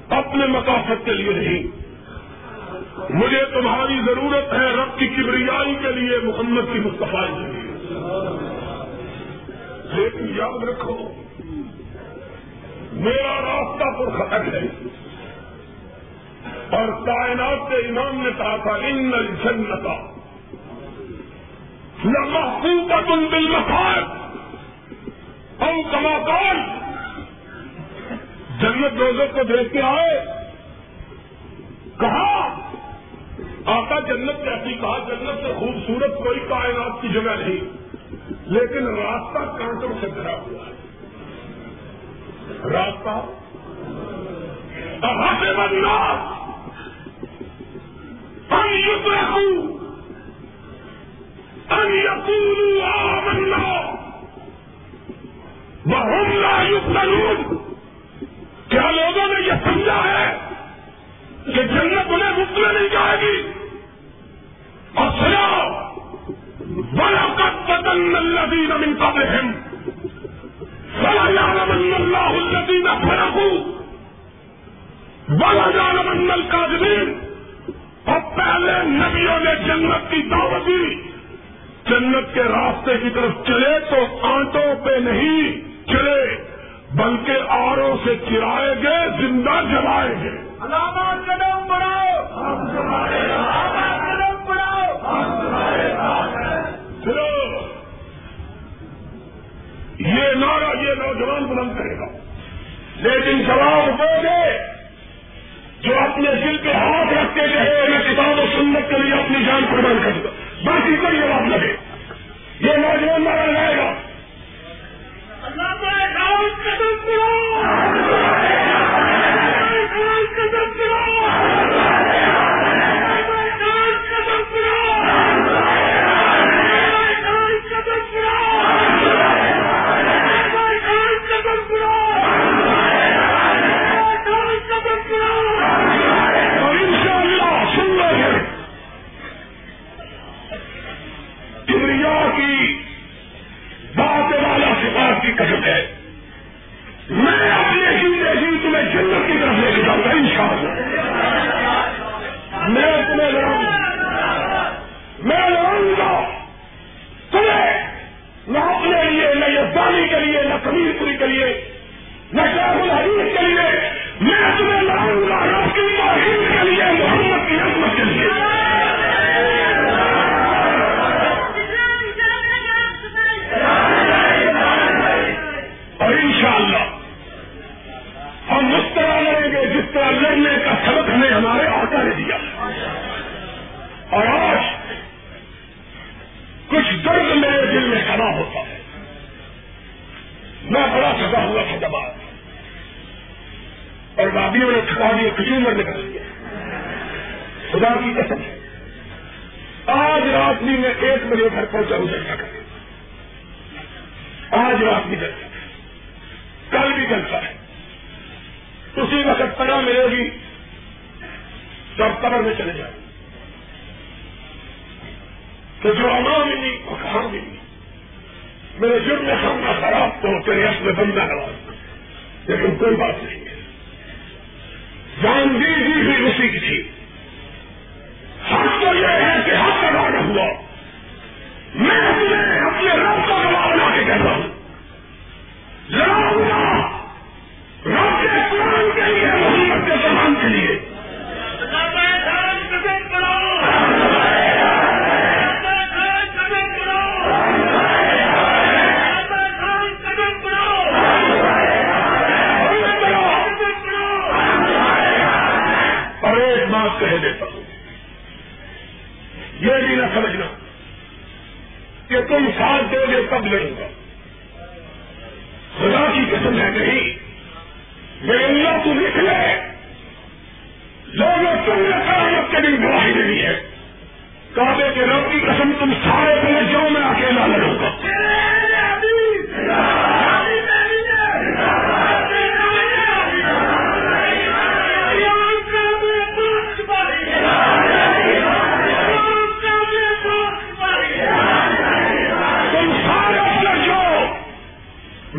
اپنے مقاصد کے لیے نہیں۔ مجھے تمہاری ضرورت ہے رب کی کبریائی کے لیے، محمد کی مستفائی کے لیے۔ لیکن یاد رکھو، میرا راستہ پر خطر ہے۔ اور کائنات کے امام نے کہا تھا ان جنتا محبوبت ان دل ہم کماکار جنت روزوں کو دیکھ کے آئے، کہا، آقا جنت کیسی کہا جنت سے خوبصورت کوئی کائنات کی جگہ نہیں، لیکن راستہ کانٹوں سے بھرا ہوا ہے۔ راستہ کیا لوگوں نے یہ سمجھا ہے کہ جنت انہیں مفت میں نہیں جائے گی اور سنا بڑا پتن الدین امن کا بہن بڑا جانمن اللہ الدین فرقو بڑا جانمن کا زمین اور پہلے نبیوں نے جنت کی دعوت دی۔ جنت کے راستے کی طرف چلے تو آٹوں پہ نہیں چلے بلکہ آروں سے چرائے گے زندہ جلائے گے قدم بڑھاؤ۔ یہ نعرہ یہ نوجوان بلند کرے گا۔ لیکن جواب دو گے۔ جو اپنے دل پہ ہاتھ رکھتے رہے کہے میں کتاب و سنت کے لیے اپنی جان قربان کر دوں۔ باقی کوئی جواب لگے یہ نوجوان مارا جائے گا۔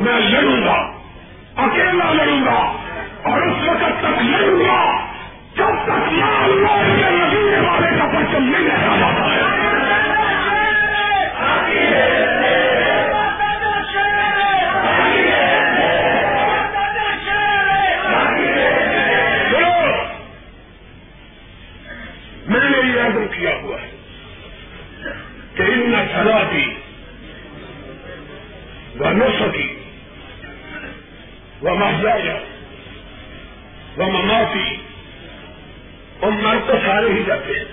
میں لڑوں گا، اکیلا لڑوں گا اور اس وقت تک لڑوں گا، جب تک اللہ و محجایا مماتی اور مر تو سارے ہی جاتے ہیں.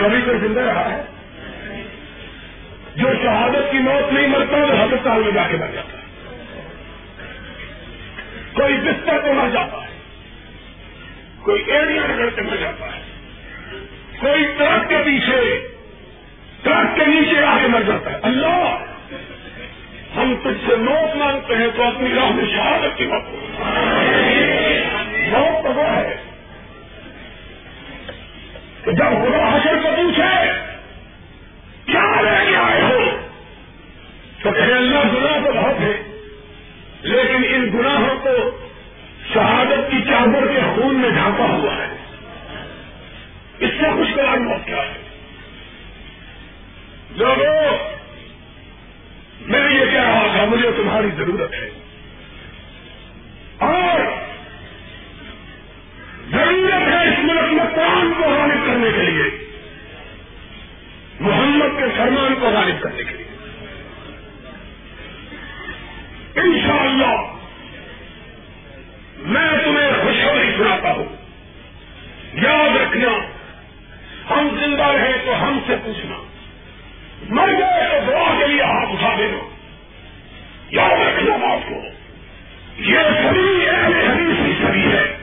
کبھی کوئی زندہ رہا ہے. جو شہادت کی موت نہیں مرتا، وہ ہسپتال میں جا کے مر جاتا ہے. کوئی بستر پہ مر جاتا ہے. کوئی ایڑیاں رگڑ کے مر جاتا ہے. کوئی ٹرک کے پیچھے، ٹرک کے نیچے آ کے مر جاتا ہے. اللہ! ہم تجھ سے موت مانگتے ہیں تو اپنی راہ میں شہادت کی موت موت تو وہ ہے کہ جب خدا حشر کو پوچھے، کیا لے کے آئے ہو؟ تو کہے، اللہ گناہ تو بہت ہے، لیکن ان گناہوں کو شہادت کی چادر کے خون میں ڈھانپا ہوا ہے۔ اس سے خوش کر کیا ہے۔ لوگوں یہ مجھے تمہاری ضرورت ہے۔ اور ضرورت ہے اس ملک میں قرآن کو غالب کرنے کے لیے۔ محمد کے فرمان کو غالب کرنے کے لیے۔ انشاءاللہ میں تمہیں خوشخبری سناتا ہوں۔ یاد رکھنا، ہم زندہ رہے تو ہم سے پوچھنا۔ مر گئے تو دعا کے لیے ہاتھ اٹھا دینا۔ یاد رکھنا بات کو۔ یہ سبھی اہل حدیث کی سبھی ہے۔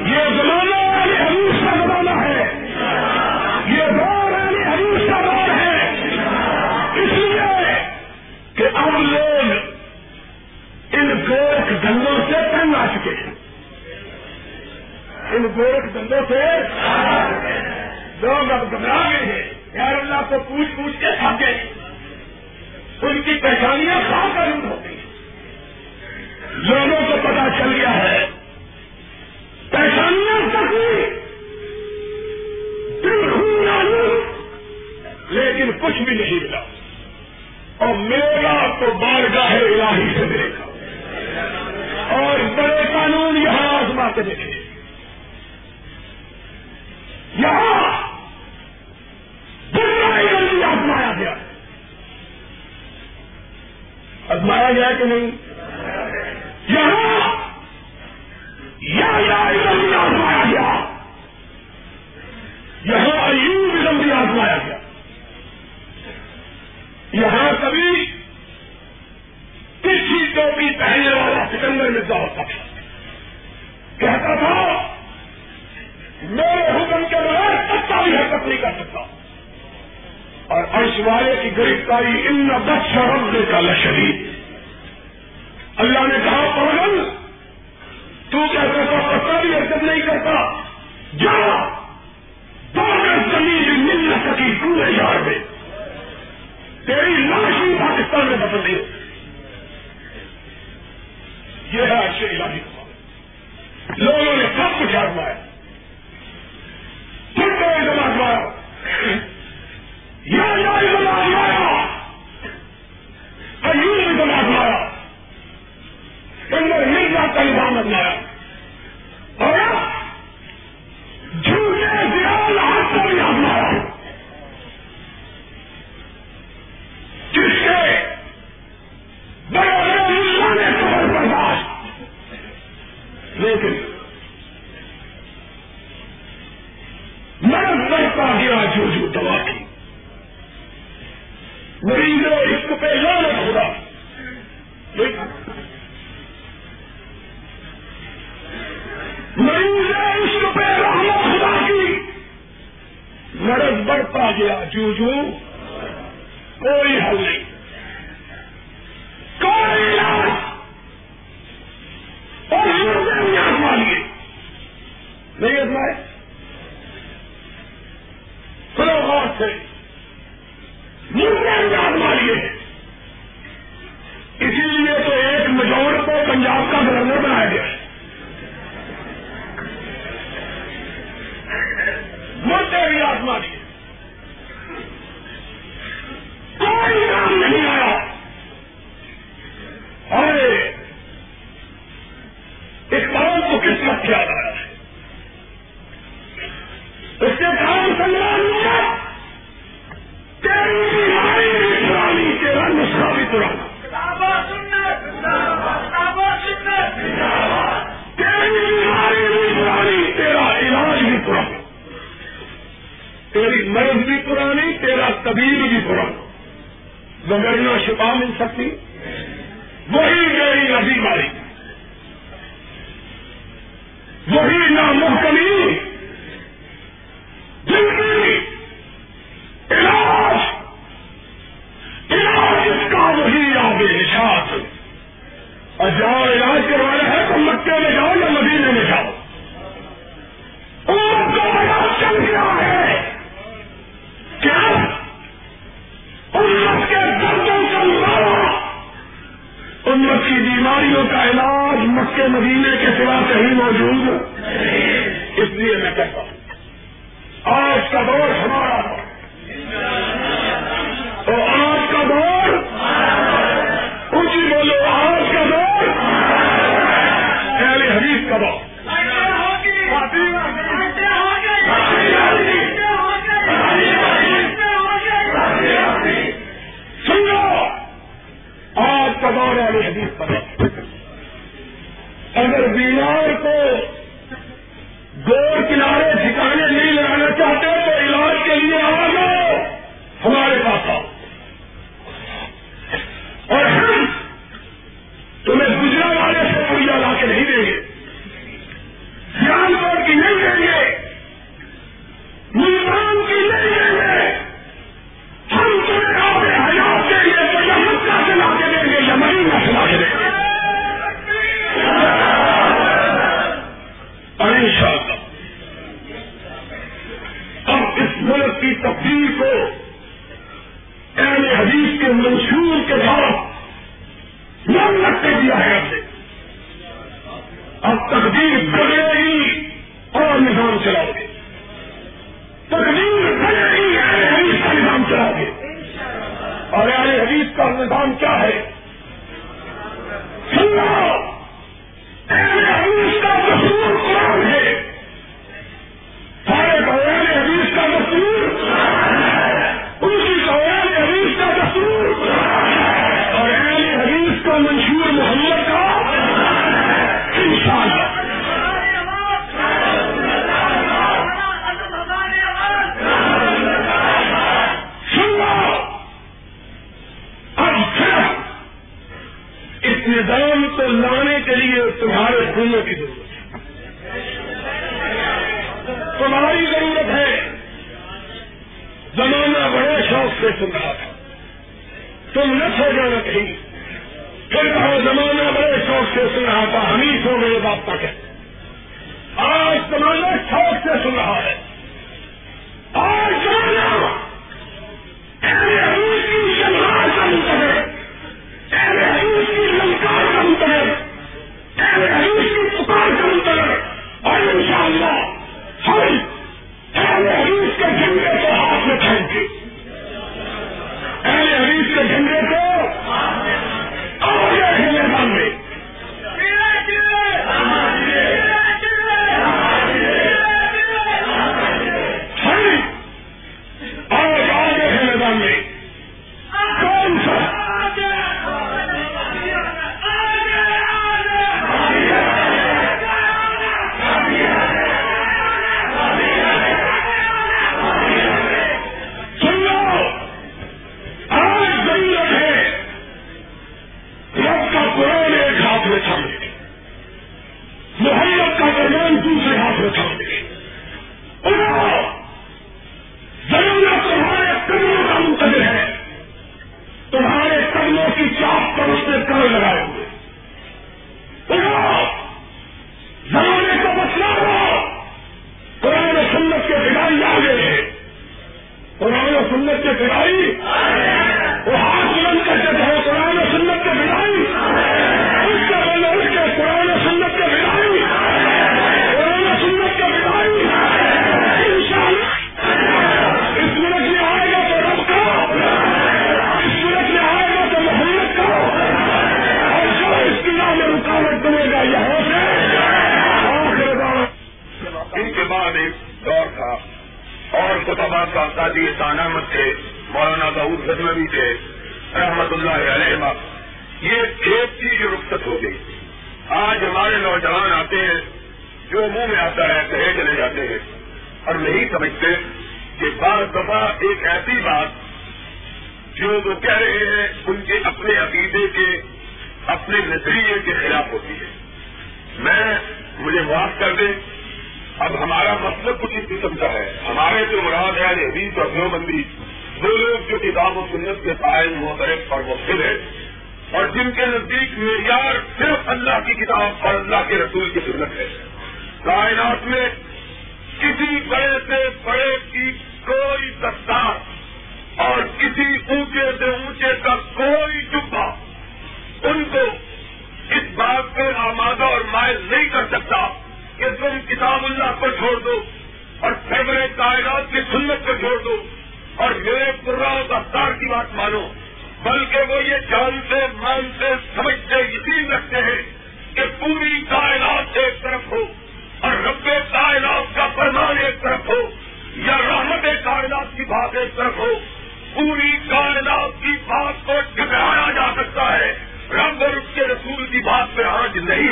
یہ زمانہ اہل حدیث کا زمانہ ہے۔ یہ دور اہل حدیث کا دور ہے۔ اس لیے کہ اب لوگ ان گورکھ دندوں سے تنگ آ چکے ہیں۔ ان گورکھ دندوں سے لوگ اب گھبرا گئے ہیں۔ یار اللہ کو پوچھ پوچھ کے تھک گئے ان کی پہچانیاں خاص کروں ہو گئی لوگوں کو پتا چل گیا ہے۔ پہچانیاں تک دل خون آلو لیکن کچھ بھی نہیں ملا۔ اور ملے گا تو بارگاہ الہی سے ملے گا اور بڑے قانون یہاں آزما کے دیکھیں آزمایا گیا کہ نہیں؟ یہاں! ایزم بھی آزمایا گیا! یہاں ایوب ازم بھی آزمایا گیا! یہاں کبھی کسی کو بھی پہننے والا سکندر مرزا ہوتا تھا۔ کہتا تھا، میرے حکم کے بغیر ستا بھی حرکت نہیں کر سکتا۔ اور والے کی گرفتاری، ان بخش رب کا لشری اللہ نے کہا، پاگل، تو کیا کرتا پتہ بھی حرکت نہیں کرتا؟ جا! زمین مل نہ سکی پورے یار میں۔ تیری لاش ہی پاکستان میں بدل دی۔ یہ ہے اچھے علاقے لوگوں نے سب کچھ ہارنا ہے۔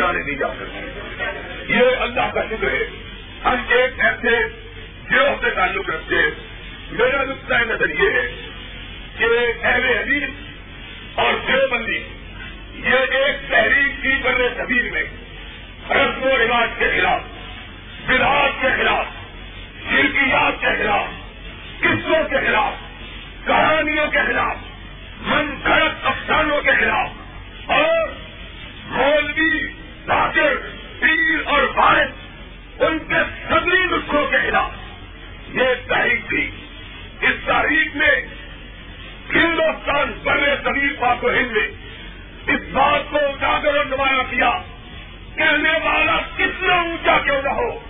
جانے نہیں جا سکتے۔ یہ اللہ کا شکر ہے۔ ہم ایک ایسے گروہ سے تعلق رکھتے میرا نقصان نظر یہ ہے کہ اہل حدیث اور دیوبندی یہ ایک تحریک کی بر سبیر میں رسم و رواج کے خلاف براج کے خلاف، شرکیات کے خلاف، قصوں کے خلاف، کہانیوں کے خلاف من گھڑت افسانوں کے خلاف اور مولوی تاکہ پیر اور بھارت ان کے سبھی نسخوں کے خلاف۔ یہ تحریک تھی۔ اس تحریک میں ہندوستان بڑے سبھی پاک و ہند نے اس بات کو اجاگر اور نمایاں کیا۔ کہنے والا کتنا اونچا کیوں نہ ہو؟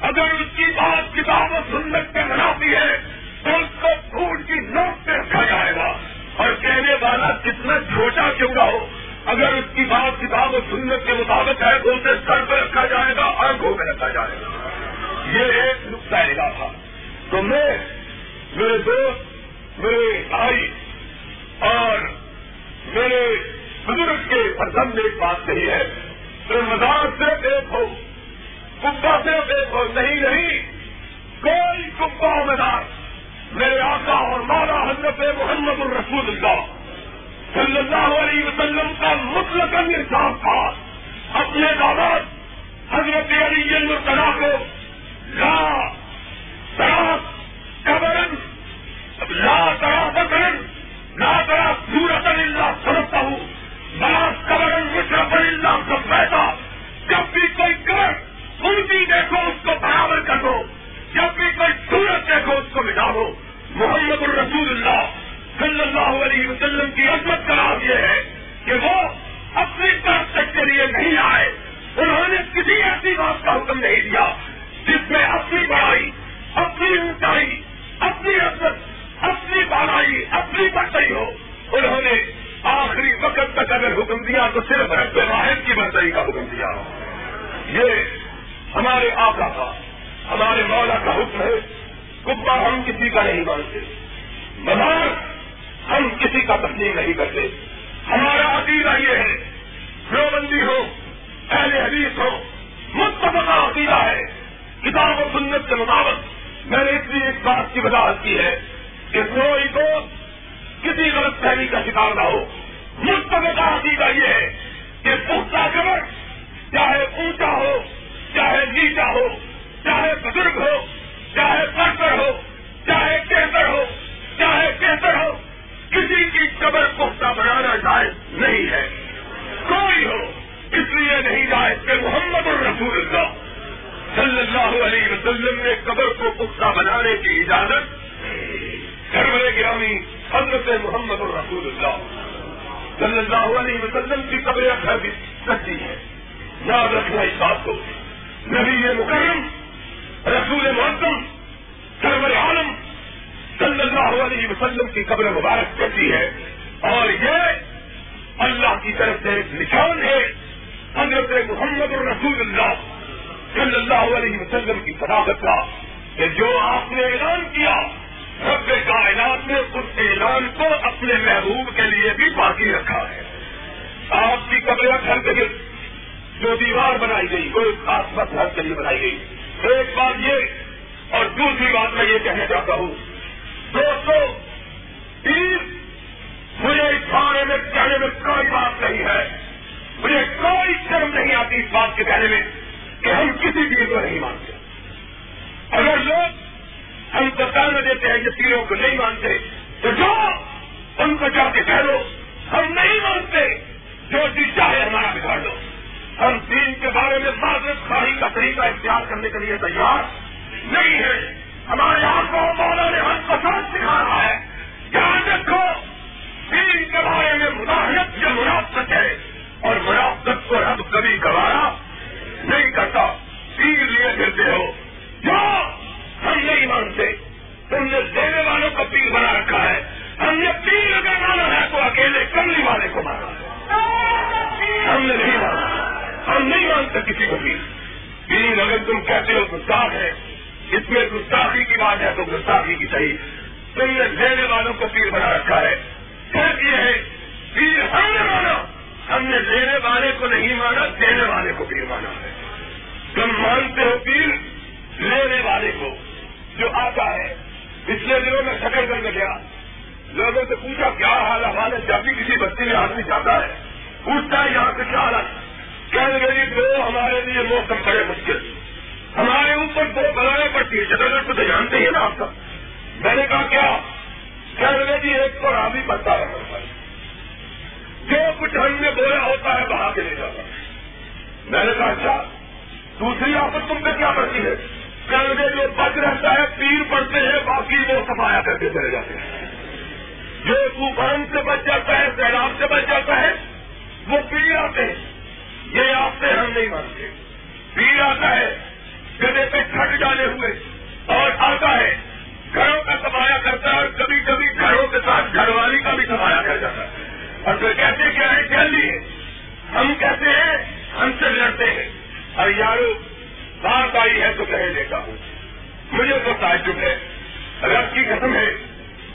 اگر اس کی بات کتاب و سنت کے بناتی ہے، تو اس کو پھول کی نوک پہ رکھا جائے گا۔ اور کہنے والا کتنا چھوٹا کیوں نہ ہو؟ اگر اس کی بات کتاب و سنت کے مطابق ہے تو اسے سر پہ رکھا جائے گا، آنکھوں پہ رکھا جائے گا۔ یہ ایک نقطۂ نگاہ تھا۔ تو میں، میرے دوست، میرے بھائی اور میرے بزرگ کے پسند ایک بات کہی ہے، رمضان صرف ایک ہو کبا صرف ایک ہو، نہیں نہیں، کوئی کبا مدار میرے آقا اور مارا حضرت محمد الرسول اللہ صلی اللہ علیہ وسلم کا مطلق انصاف تھا۔ اپنے دعوت حضرت علی مرتلا کو لا تراس قبرن لا ترا بکرن لا ترا سورت اللہ سرتا ہوں بلاس قبرن مشرف اللہ سب پیدا جب بھی کوئی کر بھی دیکھو، اس کو برابر کر دو۔ جب بھی کوئی سورت دیکھو، اس کو مٹا دو۔ محمد الرسول اللہ۔ صلی اللہ علیہ وسلم کی عظمت کا نام یہ ہے کہ وہ اپنی طرف تک کے لیے نہیں آئے۔ انہوں نے کسی ایسی بات کا حکم نہیں دیا جس میں اپنی بڑائی، اپنی اونچائی، اپنی عزت اپنی بالائی اپنی برتری ہو۔ انہوں نے آخری وقت تک اگر حکم دیا تو صرف رب واحد کی برتری کا حکم دیا۔ یہ ہمارے آقا کا، ہمارے مولا کا حکم ہے۔ کبا ہم کسی کا نہیں مانتے۔ مزار ہم کسی کا تسلیم نہیں کرتے۔ ہمارا عقیدہ یہ ہے جو بندی ہو، اہل حدیث ہو، متفقہ عقیدہ ہے۔ کتاب و سنت کے مطابق میں نے اس لیے اس بات کی وضاحت کی ہے کہ کوئی کو کسی غلط فہمی کا شکار نہ ہو۔ متفقہ عقیدہ یہ ہے کہ پختہ قبر چاہے اونچا ہو، چاہے نیچا ہو، چاہے بزرگ ہو، چاہے پڑکر ہو، چاہے کیسر ہو، چاہے کیسر ہو۔ کسی کی قبر پختہ بنانا جائز نہیں ہے۔ کوئی ہو، اس لیے نہیں جائز کہ محمد الرسول اللہ۔ صلی اللہ علیہ وسلم نے قبر کو پختہ بنانے کی اجازت سرور گرامی حضرت محمد الرسول اللہ۔ صلی اللہ علیہ وسلم کی قبر اکثر بھی سچی ہے۔ یاد رکھنا اس بات کو۔ نبی مکرم، رسول معظم اللہ علیہ وسلم کی قبر مبارک کرتی ہے اور یہ اللہ کی طرف سے ایک نشان ہے۔ حضرت محمد الرسول اللہ صلی اللہ علیہ وسلم کی صداقت کا کہ جو آپ نے اعلان کیا، رب کائنات نے اس اعلان کو اپنے محبوب کے لیے بھی باقی رکھا ہے۔ آپ کی قبر گھر کے جو دیوار بنائی گئی، وہ خاص بس گھر کے لیے بنائی گئی۔ ایک بات یہ اور دوسری بات میں یہ کہنا چاہتا ہوں دوستوں تین مجھے اس بارے میں کہنے میں کوئی بات نہیں ہے۔ مجھے کوئی شرم نہیں آتی اس بات کے کہنے میں کہ ہم کسی چیز کو نہیں مانتے۔ اگر لوگ ہم بتانا دیتے ہیں کہ تیروں کو نہیں مانتے، تو جو ان کو جا کے کہہ دو ہم نہیں مانتے، جو چیز چاہے ہمارا بگاڑ دو ہم دین کے بارے میں معذرت خواہی کا طریقہ اختیار کرنے کے لیے تیار نہیں ہے ہمارے یہاں کو مولا نے ہم کو سکھا رہا ہے۔ یاد رکھو، دین کے بارے میں مداحت جو منافقت ہے۔ اور منافقت کو رب کبھی گوارا نہیں کرتا۔ تیر لیے پھرتے ہو۔ جو ہم نہیں مانتے، تم نے دینے والوں کو پیر بنا رکھا ہے۔ ہم نے پیر اگر مانا ہے تو اکیلے کملی والے کو مانا ہے۔ ہم نے نہیں مانا۔ ہم نہیں مانتے کسی کو پیر۔ پیر اگر تم کہتے ہو گستاخ ہے۔ اس میں گستاخی کی بات ہے تو گستاخی کی صحیح۔ تم نے دینے والوں کو پیر بنا رکھا ہے۔ فرق یہ ہے، پیر ہم نے مانا۔ ہم نے دینے والے کو نہیں مانا، دینے والے کو پیر مانا ہے۔ تم مانتے ہو پیر، لینے والے کو۔ جو آتا ہے، پچھلے دنوں میں شکر کر گیا۔ لوگوں سے پوچھا، کیا حال ہے؟ جب بھی کسی بستی میں آدمی جاتا ہے، پوچھتا ہے یہاں سے کیا حالت کہنے لگی دو ہمارے لیے موسم بڑے مشکل ہمارے اوپر دو بلائیں پڑتی ہے۔ چکر کو تو جانتے ہی نا آپ کا۔ میں نے کہا، کیا؟ کہنے لگی جی ایک تو رابی پڑتا ہے؟ جو کچھ ہم نے بولا ہوتا ہے، بہا کے لے جاتا میں نے کہا اچھا دوسری آفت تم پہ کیا پڑتی ہے؟ کل میں جو بچ رہتا ہے، پیر پڑتے ہیں، باقی وہ سفایا کر کے چلے جاتے ہیں۔ جو طوفان سے بچ جاتا ہے، سیلاب سے بچ جاتا ہے، وہ پیر آتے ہیں۔ یہ آپ سے ہم نہیں مانتے۔ پیر آتا ہے گدے پہ چھٹ جانے ہوئے اور آتا ہے، گھروں کا سفایا کرتا ہے اور کبھی کبھی گھروں کے ساتھ گھر والی کا بھی سفایا کر جاتا ہے۔ اور پھر کہتے کیا ہے چل لیے ہم کہتے ہیں، ہم سے لڑتے ہیں۔ اور یارو، بات آئی ہے تو کہہ دیتا ہوں۔ مجھے تو تعجب ہے۔ رب کی قسم ہے،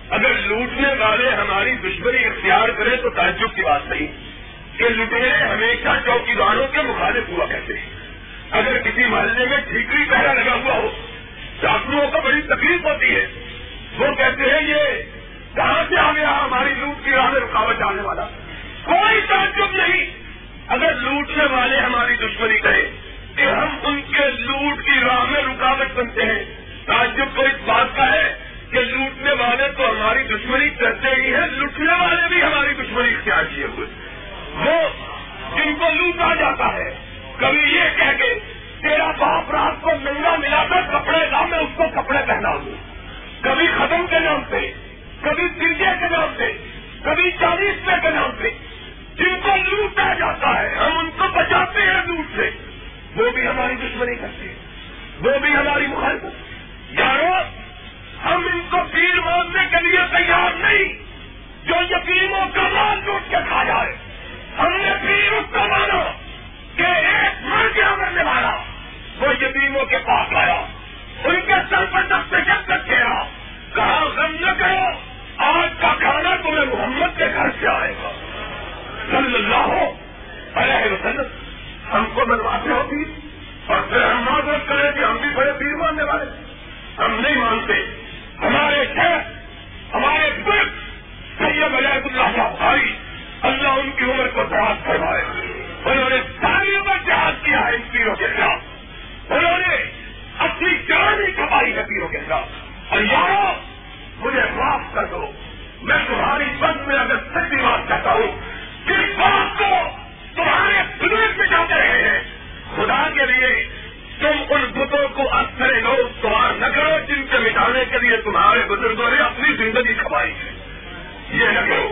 اگر لوٹنے والے ہماری دشمنی اختیار کریں تو تعجب کی بات نہیں۔ کہ لٹنے ہمیشہ چوکیداروں کے مخالف ہوا کہتے ہیں۔ اگر کسی محلے میں ٹھیکری پہرا لگا ہوا ہو، ڈاکٹروں کو بڑی تکلیف ہوتی ہے۔ وہ کہتے ہیں، یہ کہاں سے آ گیا ہماری لوٹ کی راہ میں رکاوٹ آنے والا؟ کوئی تعجب نہیں۔ اگر لوٹنے والے ہماری دشمنی کریں کہ ہم ان کے لوٹ کی راہ میں رکاوٹ بنتے ہیں۔ تعجب کو اس بات کا ہے کہ لوٹنے والے تو ہماری دشمنی کرتے ہی ہیں لوٹنے والے بھی ہماری دشمنی اختیار کیے ہوئے۔ وہ جن کو لوٹا جاتا ہے کبھی یہ کہہ کے تیرا باپ رات کو ملنا ملا کر کپڑے لا، میں اس کو کپڑے پہنا دوں۔ کبھی ختم کے نام سے کبھی ترجے کے نام سے کبھی چالیس پہ کے نام سے جن کو لوٹا جاتا ہے، ہم ان کو بچاتے ہیں لوٹ سے۔ وہ بھی ہماری دشمنی کرتے ہیں۔ وہ بھی ہماری مخالفت۔ یارو، ہم ان کو پیر ماننے کے لیے تیار نہیں۔ جو یقینوں کا مال لوٹ کے کھا جائے، ہم نے پیر اس کا مانا کہ ایک مرغیا مرنے والا وہ یتیموں کے پاس آیا۔ ان کے سر پر دستے جب تک گیا کہا، غم نہ کرو، آج کا کھانا تمہیں محمد کے گھر سے آئے گا۔ صلی اللہ علیہ وسلم، ہم کو بنواتے ہوتی اور پھر ہم معذرت کریں کہ ہم بھی بڑے پیر ماننے والے ہم نہیں مانتے۔ ہمارے شہر، ہمارے برد سید علیہ اللہ بھائی اللہ ان کی عمر کو دراز کروائے انہوں نے ساری عمر جہاز کیا ہے ان پیروں کے خلاف۔ انہوں نے اپنی جان ہی کمائی ہے پیروں کے خلاف۔ اور یارو، مجھے معاف کر دو۔ میں تمہاری بند میں اگر سچی بات کہتا ہوں، جس بات کو تمہارے بزرگ میں جاتے رہے ہیں، خدا کے لیے تم ان بتوں کو اکثر لوگ سوار نہ کرو، جن کے مٹانے کے لیے تمہارے بزرگوں نے اپنی زندگی کھوائی ہے یہ نہ کرو۔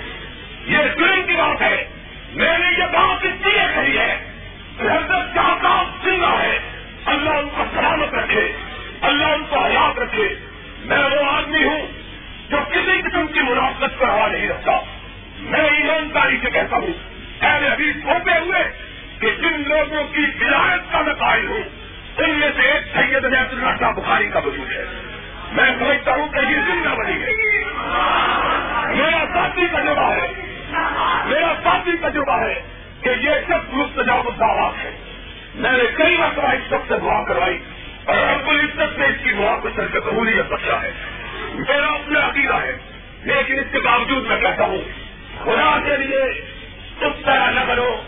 یہ ظلم کی بات ہے۔ میں نے یہ بات اس لیے کہی ہے کہ حضرت کا کام زندہ ہے۔ اللہ ان کو سلامت رکھے، اللہ ان کو حیات رکھے۔ میں وہ آدمی ہوں جو کسی قسم کی منافقت پر ہوا نہیں رکھتا میں ایمانداری سے کہتا ہوں پہلے ابھی سوپے ہوئے کہ جن لوگوں کی ولایت کا میں قائل ہوں، ان میں سے ایک سید نیت اللہ شاہ بخاری کا وجود ہے۔ میں سمجھتا ہوں کہ یہ زندہ بنی ہے۔ میرا ساتھی تجربہ ہے۔ میرا ساتھی تجربہ ہے کہ یہ سب مستجاب الدعوات ہے میں نے کئی مرتبہ اس سب سے دعا کروائی اور رب العزت نے اس کی دعا کو سر کے قبولیت بچا ہے۔ میرا اپنا عقیدہ ہے لیکن اس کے باوجود میں کہتا ہوں، خدا کے لیے اس طرح نہ کرو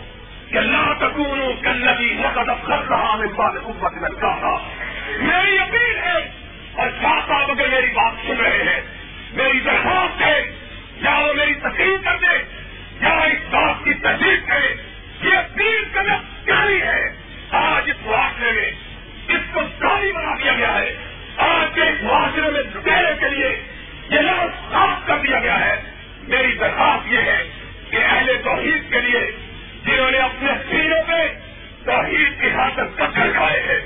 کہ اللہ تکون کلبی نقد کر رہا میں بات حکومت میں کہا میری اپیل ہے اور شاہ صاحب اگر میری بات سن رہے ہیں۔ میری درخواست ہے یا وہ میری تقریر کر دے۔ یا اس بات کی تجدید کرے۔ یہ اپیل قدم جاری ہے۔ آج اس معاشرے میں اس کو جاری بنا دیا گیا ہے۔ آج کے اس معاشرے میں لٹیرے کے لیے یہ لفظ صاف کر دیا گیا ہے۔ میری درخواست یہ ہے کہ اہل توحید کے لیے جنہوں نے اپنے سیروں پہ توحید کی حاصل پتھر کھائے ہیں،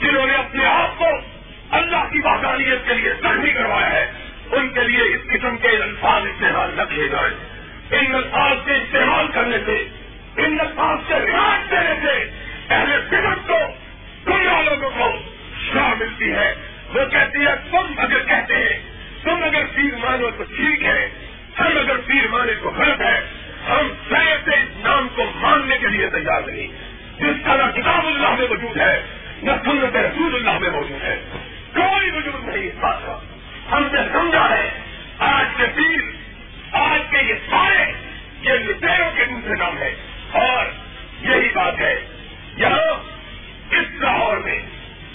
جنہوں نے اپنے آپ کو اللہ کی باغانیت کے لیے زخمی کروایا ہے ان کے لیے اس قسم کے الفاظ استعمال نہ کیے جائے ان الفاظ کے استعمال کرنے سے، ان الفاظ سے رواج دینے سے اہل فکر کو، دنیا لوگوں کو شاہ ملتی ہے۔ وہ کہتی ہے تم اگر کہتے ہیں، تم اگر پیر مانو تو ٹھیک ہے، ہم اگر پیر مانے تو غلط ہے، ہم سے اس نام کو ماننے کے لیے تیار نہیں۔ جس کا نہ کتاب اللہ میں موجود ہے، نہ سنت رسول اللہ میں موجود ہے۔ کوئی وجود نہیں اس بات کا۔ ہم نے سمجھا ہے، آج کے پیر آج کے یہ سارے، یہ لٹیروں کے دوسرے نام ہے۔ اور یہی بات ہے، یہاں اس لاہور میں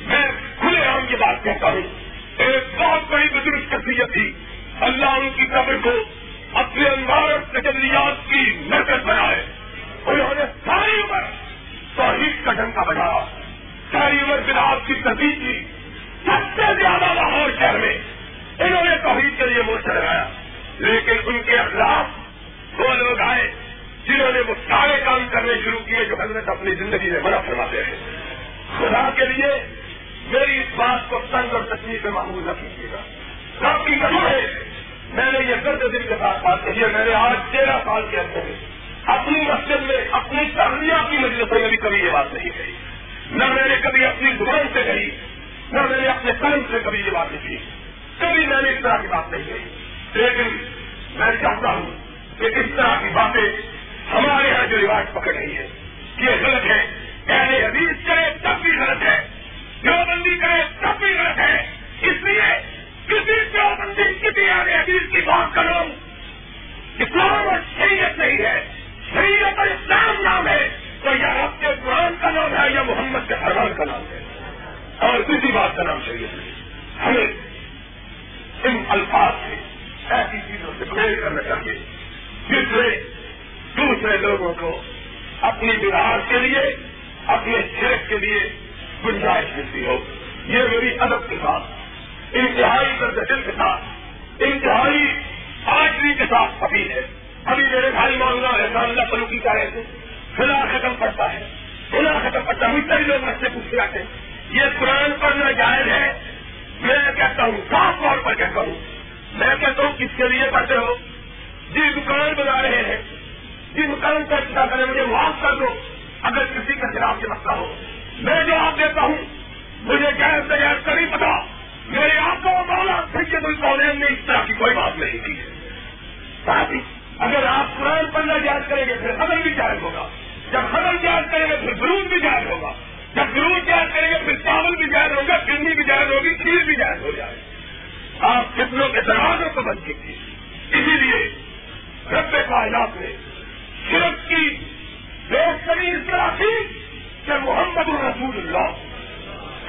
میں کھلے عام یہ بات کہتا ہوں۔ ایک بہت بڑی بزرگ شخصیت تھی۔ اللہ ان کی قبر کو اپنے انوارت تجلیات کی مرکز بنائے۔ انہوں نے ساری عمر توحید کا ڈنکا بنایا ساری عمر بلاس کی تصدیق کی۔ سب سے زیادہ لاہور شہر میں انہوں نے توحید کے لیے مورچہ لگایا لیکن ان کے اخلاق وہ لوگ آئے جنہوں نے وہ سارے کام کرنے شروع کیے جو حضرت اپنی زندگی میں منع فرماتے ہیں۔ خدا کے لیے میری اس بات کو تنگ اور تکلیف میں معمول نہ کیجیے گا۔ سب کی قدم ہے، میں نے یہ درد دل کے ساتھ بات کہی ہے، میں نے آج تیرہ سال کے اندر میں اپنی مسجد میں اپنی تربیت کی مجلسوں میں بھی کبھی یہ بات نہیں کہی۔ نہ میں نے کبھی اپنی زبان سے کہی، نہ میں نے اپنے قلم سے کبھی یہ بات لکھی کبھی میں نے اس طرح کی بات نہیں کہی۔ لیکن میں چاہتا ہوں کہ اس طرح کی باتیں ہمارے یہاں جو رواج پکڑ رہی ہے یہ غلط ہے۔ پہلے حدیث کرے تب بھی غلط ہے۔ جو بندی کرے تب بھی غلط ہے۔ اس لیے کسی جو کسی آگے حدیث کی بات کرو اسلام اور شریعت نہیں ہے۔ شریعت اور اسلام نام ہے۔ تو یا رب کے قرآن کا نام ہے یا محمد کے فرمان کا نام ہے۔ اور کسی بات کا نام شریعت نہیں۔ ہمیں ان الفاظ سے ایسی چیزوں سے پریل کرنا چاہیے جس سے دوسرے لوگوں کو اپنی بہار کے لیے، اپنے شرک کے لیے گنجائش ملتی ہو۔ یہ میری ادب کے ساتھ، انتہائی درد دل کے ساتھ، انتہائی آٹری کے ساتھ اپیل ہے۔ ابھی میرے بھائی معاملہ ہے اللہ پلوکی کا رہتے خلا ختم پڑتا ہے۔ خلا ختم پڑتا ہے۔ کئی لوگ مجھ سے پوچھ آتے یہ قرآن پڑھنا جائز ہے۔ میں کہتا ہوں، صاف طور پر کہتا ہوں، میں کہتا ہوں، کس کے لیے پڑھتے ہو؟ جی دکان بنا رہے ہیں۔ جی مکان کا اچھا کرے مجھے معاف کر دو۔ اگر کسی کے خلاف یہ مسئلہ ہو، میں جو آپ دیتا ہوں۔ مجھے جائز تجائز کا نہیں پتا، میرے آپ کو مولا سید القولین نے اس طرح کی کوئی بات نہیں کی ساتھ ہی، اگر آپ قرآن پڑھنا جائز کریں گے، پھر عمل بھی جائز ہوگا۔ جب خبر جائز کریں گے، پھر درود بھی جائز ہوگا۔ جب درود جائز کریں گے، پھر چاول بھی جائز ہوگا چنی بھی جائز ہوگی، کھیر بھی جائز ہو جائے آپ کتنوں کے دروازوں کو بند کی اسی لیے رب کائنات نے صرف کی بہترین اس طرح تھی کہ محمد الرسول اللہ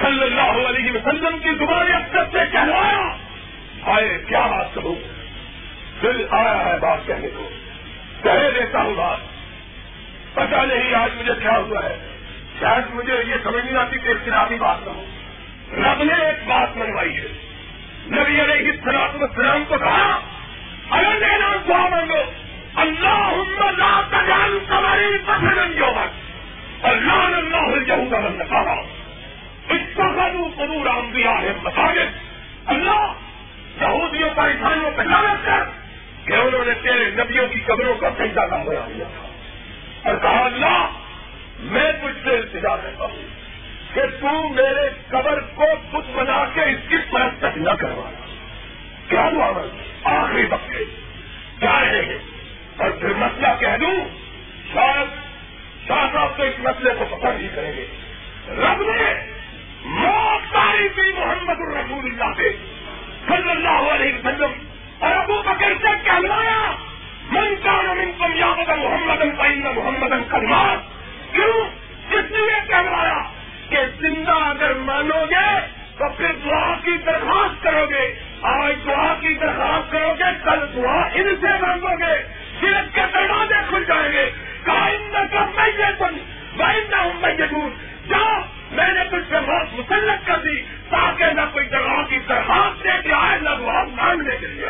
صلی اللہ علیہ وسلم کی زبان اکثر سے کہلایا۔ آئے، کیا بات کروں دل آیا ہے بات کہنے کو۔ کہہ دیتا ہوں بات۔ پتا نہیں آج مجھے کیا ہوا ہے۔ شاید مجھے یہ سمجھ نہیں آتی کہ اختلافی بات نہ ہو رب نے ایک بات منوائی ہے۔ نبی علیہ السلام السلام کو کہا، اگر دینا دعا مانگو اللہ تجال کماری پسند جو اللہ اللہ الجہو کا بند کہا اس کا انبیاء ہے مساجد۔ اللہ یہودیوں کا عیسائیوں پہ لانت کر کہ انہوں نے تیرے نبیوں کی قبروں کا سجدہ نہ ہوا دیا۔ تھا اور کہا، اللہ میں تجھ سے التجا کرتا ہوں کہ تو میرے قبر کو خود بنا کے اس کی پرت تک نہ کروانا کیا دعا آخری وقت کیا رہے گے اور پھر مسئلہ کہہ دوں؟ شاید شاہ صاحب تو اس مسئلے کو پسند ہی کریں گے۔ رب نے موت تاری کی محمد الرسول اللہ سے۔ صلی اللہ علیہ وسلم۔ اور ابو بکر سے کہلایا، من کان من کم یاد محمد پائند محمد کلمات کیوں؟ اس لیے کہلایا کہ زندہ اگر مانو گے تو پھر دعا کی درخواست کرو گے۔ آج دعا کی درخواست کرو گے، کل دعا ان سے مانگو گے۔ سیرت کے دروازے کھل جائیں گے۔ کائندہ کا میں یہ تم بائندہ ہوں میں یہ دور جاؤ میں نے کچھ سے بہت مسلط کر دی تاکہ نہ کوئی دعا کی درخواست دے کے آئے، نہ دعا مانگنے کے لیے۔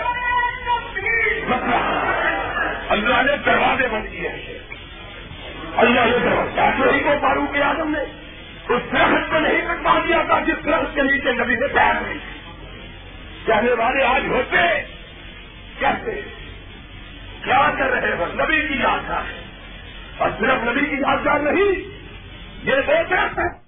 اللہ نے دروازے بند کیے۔ اللہ نے کیا چوری کو پارو کے آدم نے اس درخت کو نہیں کٹوا دیا تھا جس درخت کے نیچے نبی سے پیار نہیں کہنے والے آج ہوتے کہتے کیا کر رہے ہیں نبی کی یادگار ہے؟ اور صرف نبی کی یادگار نہیں، یہ دو درخت ہے۔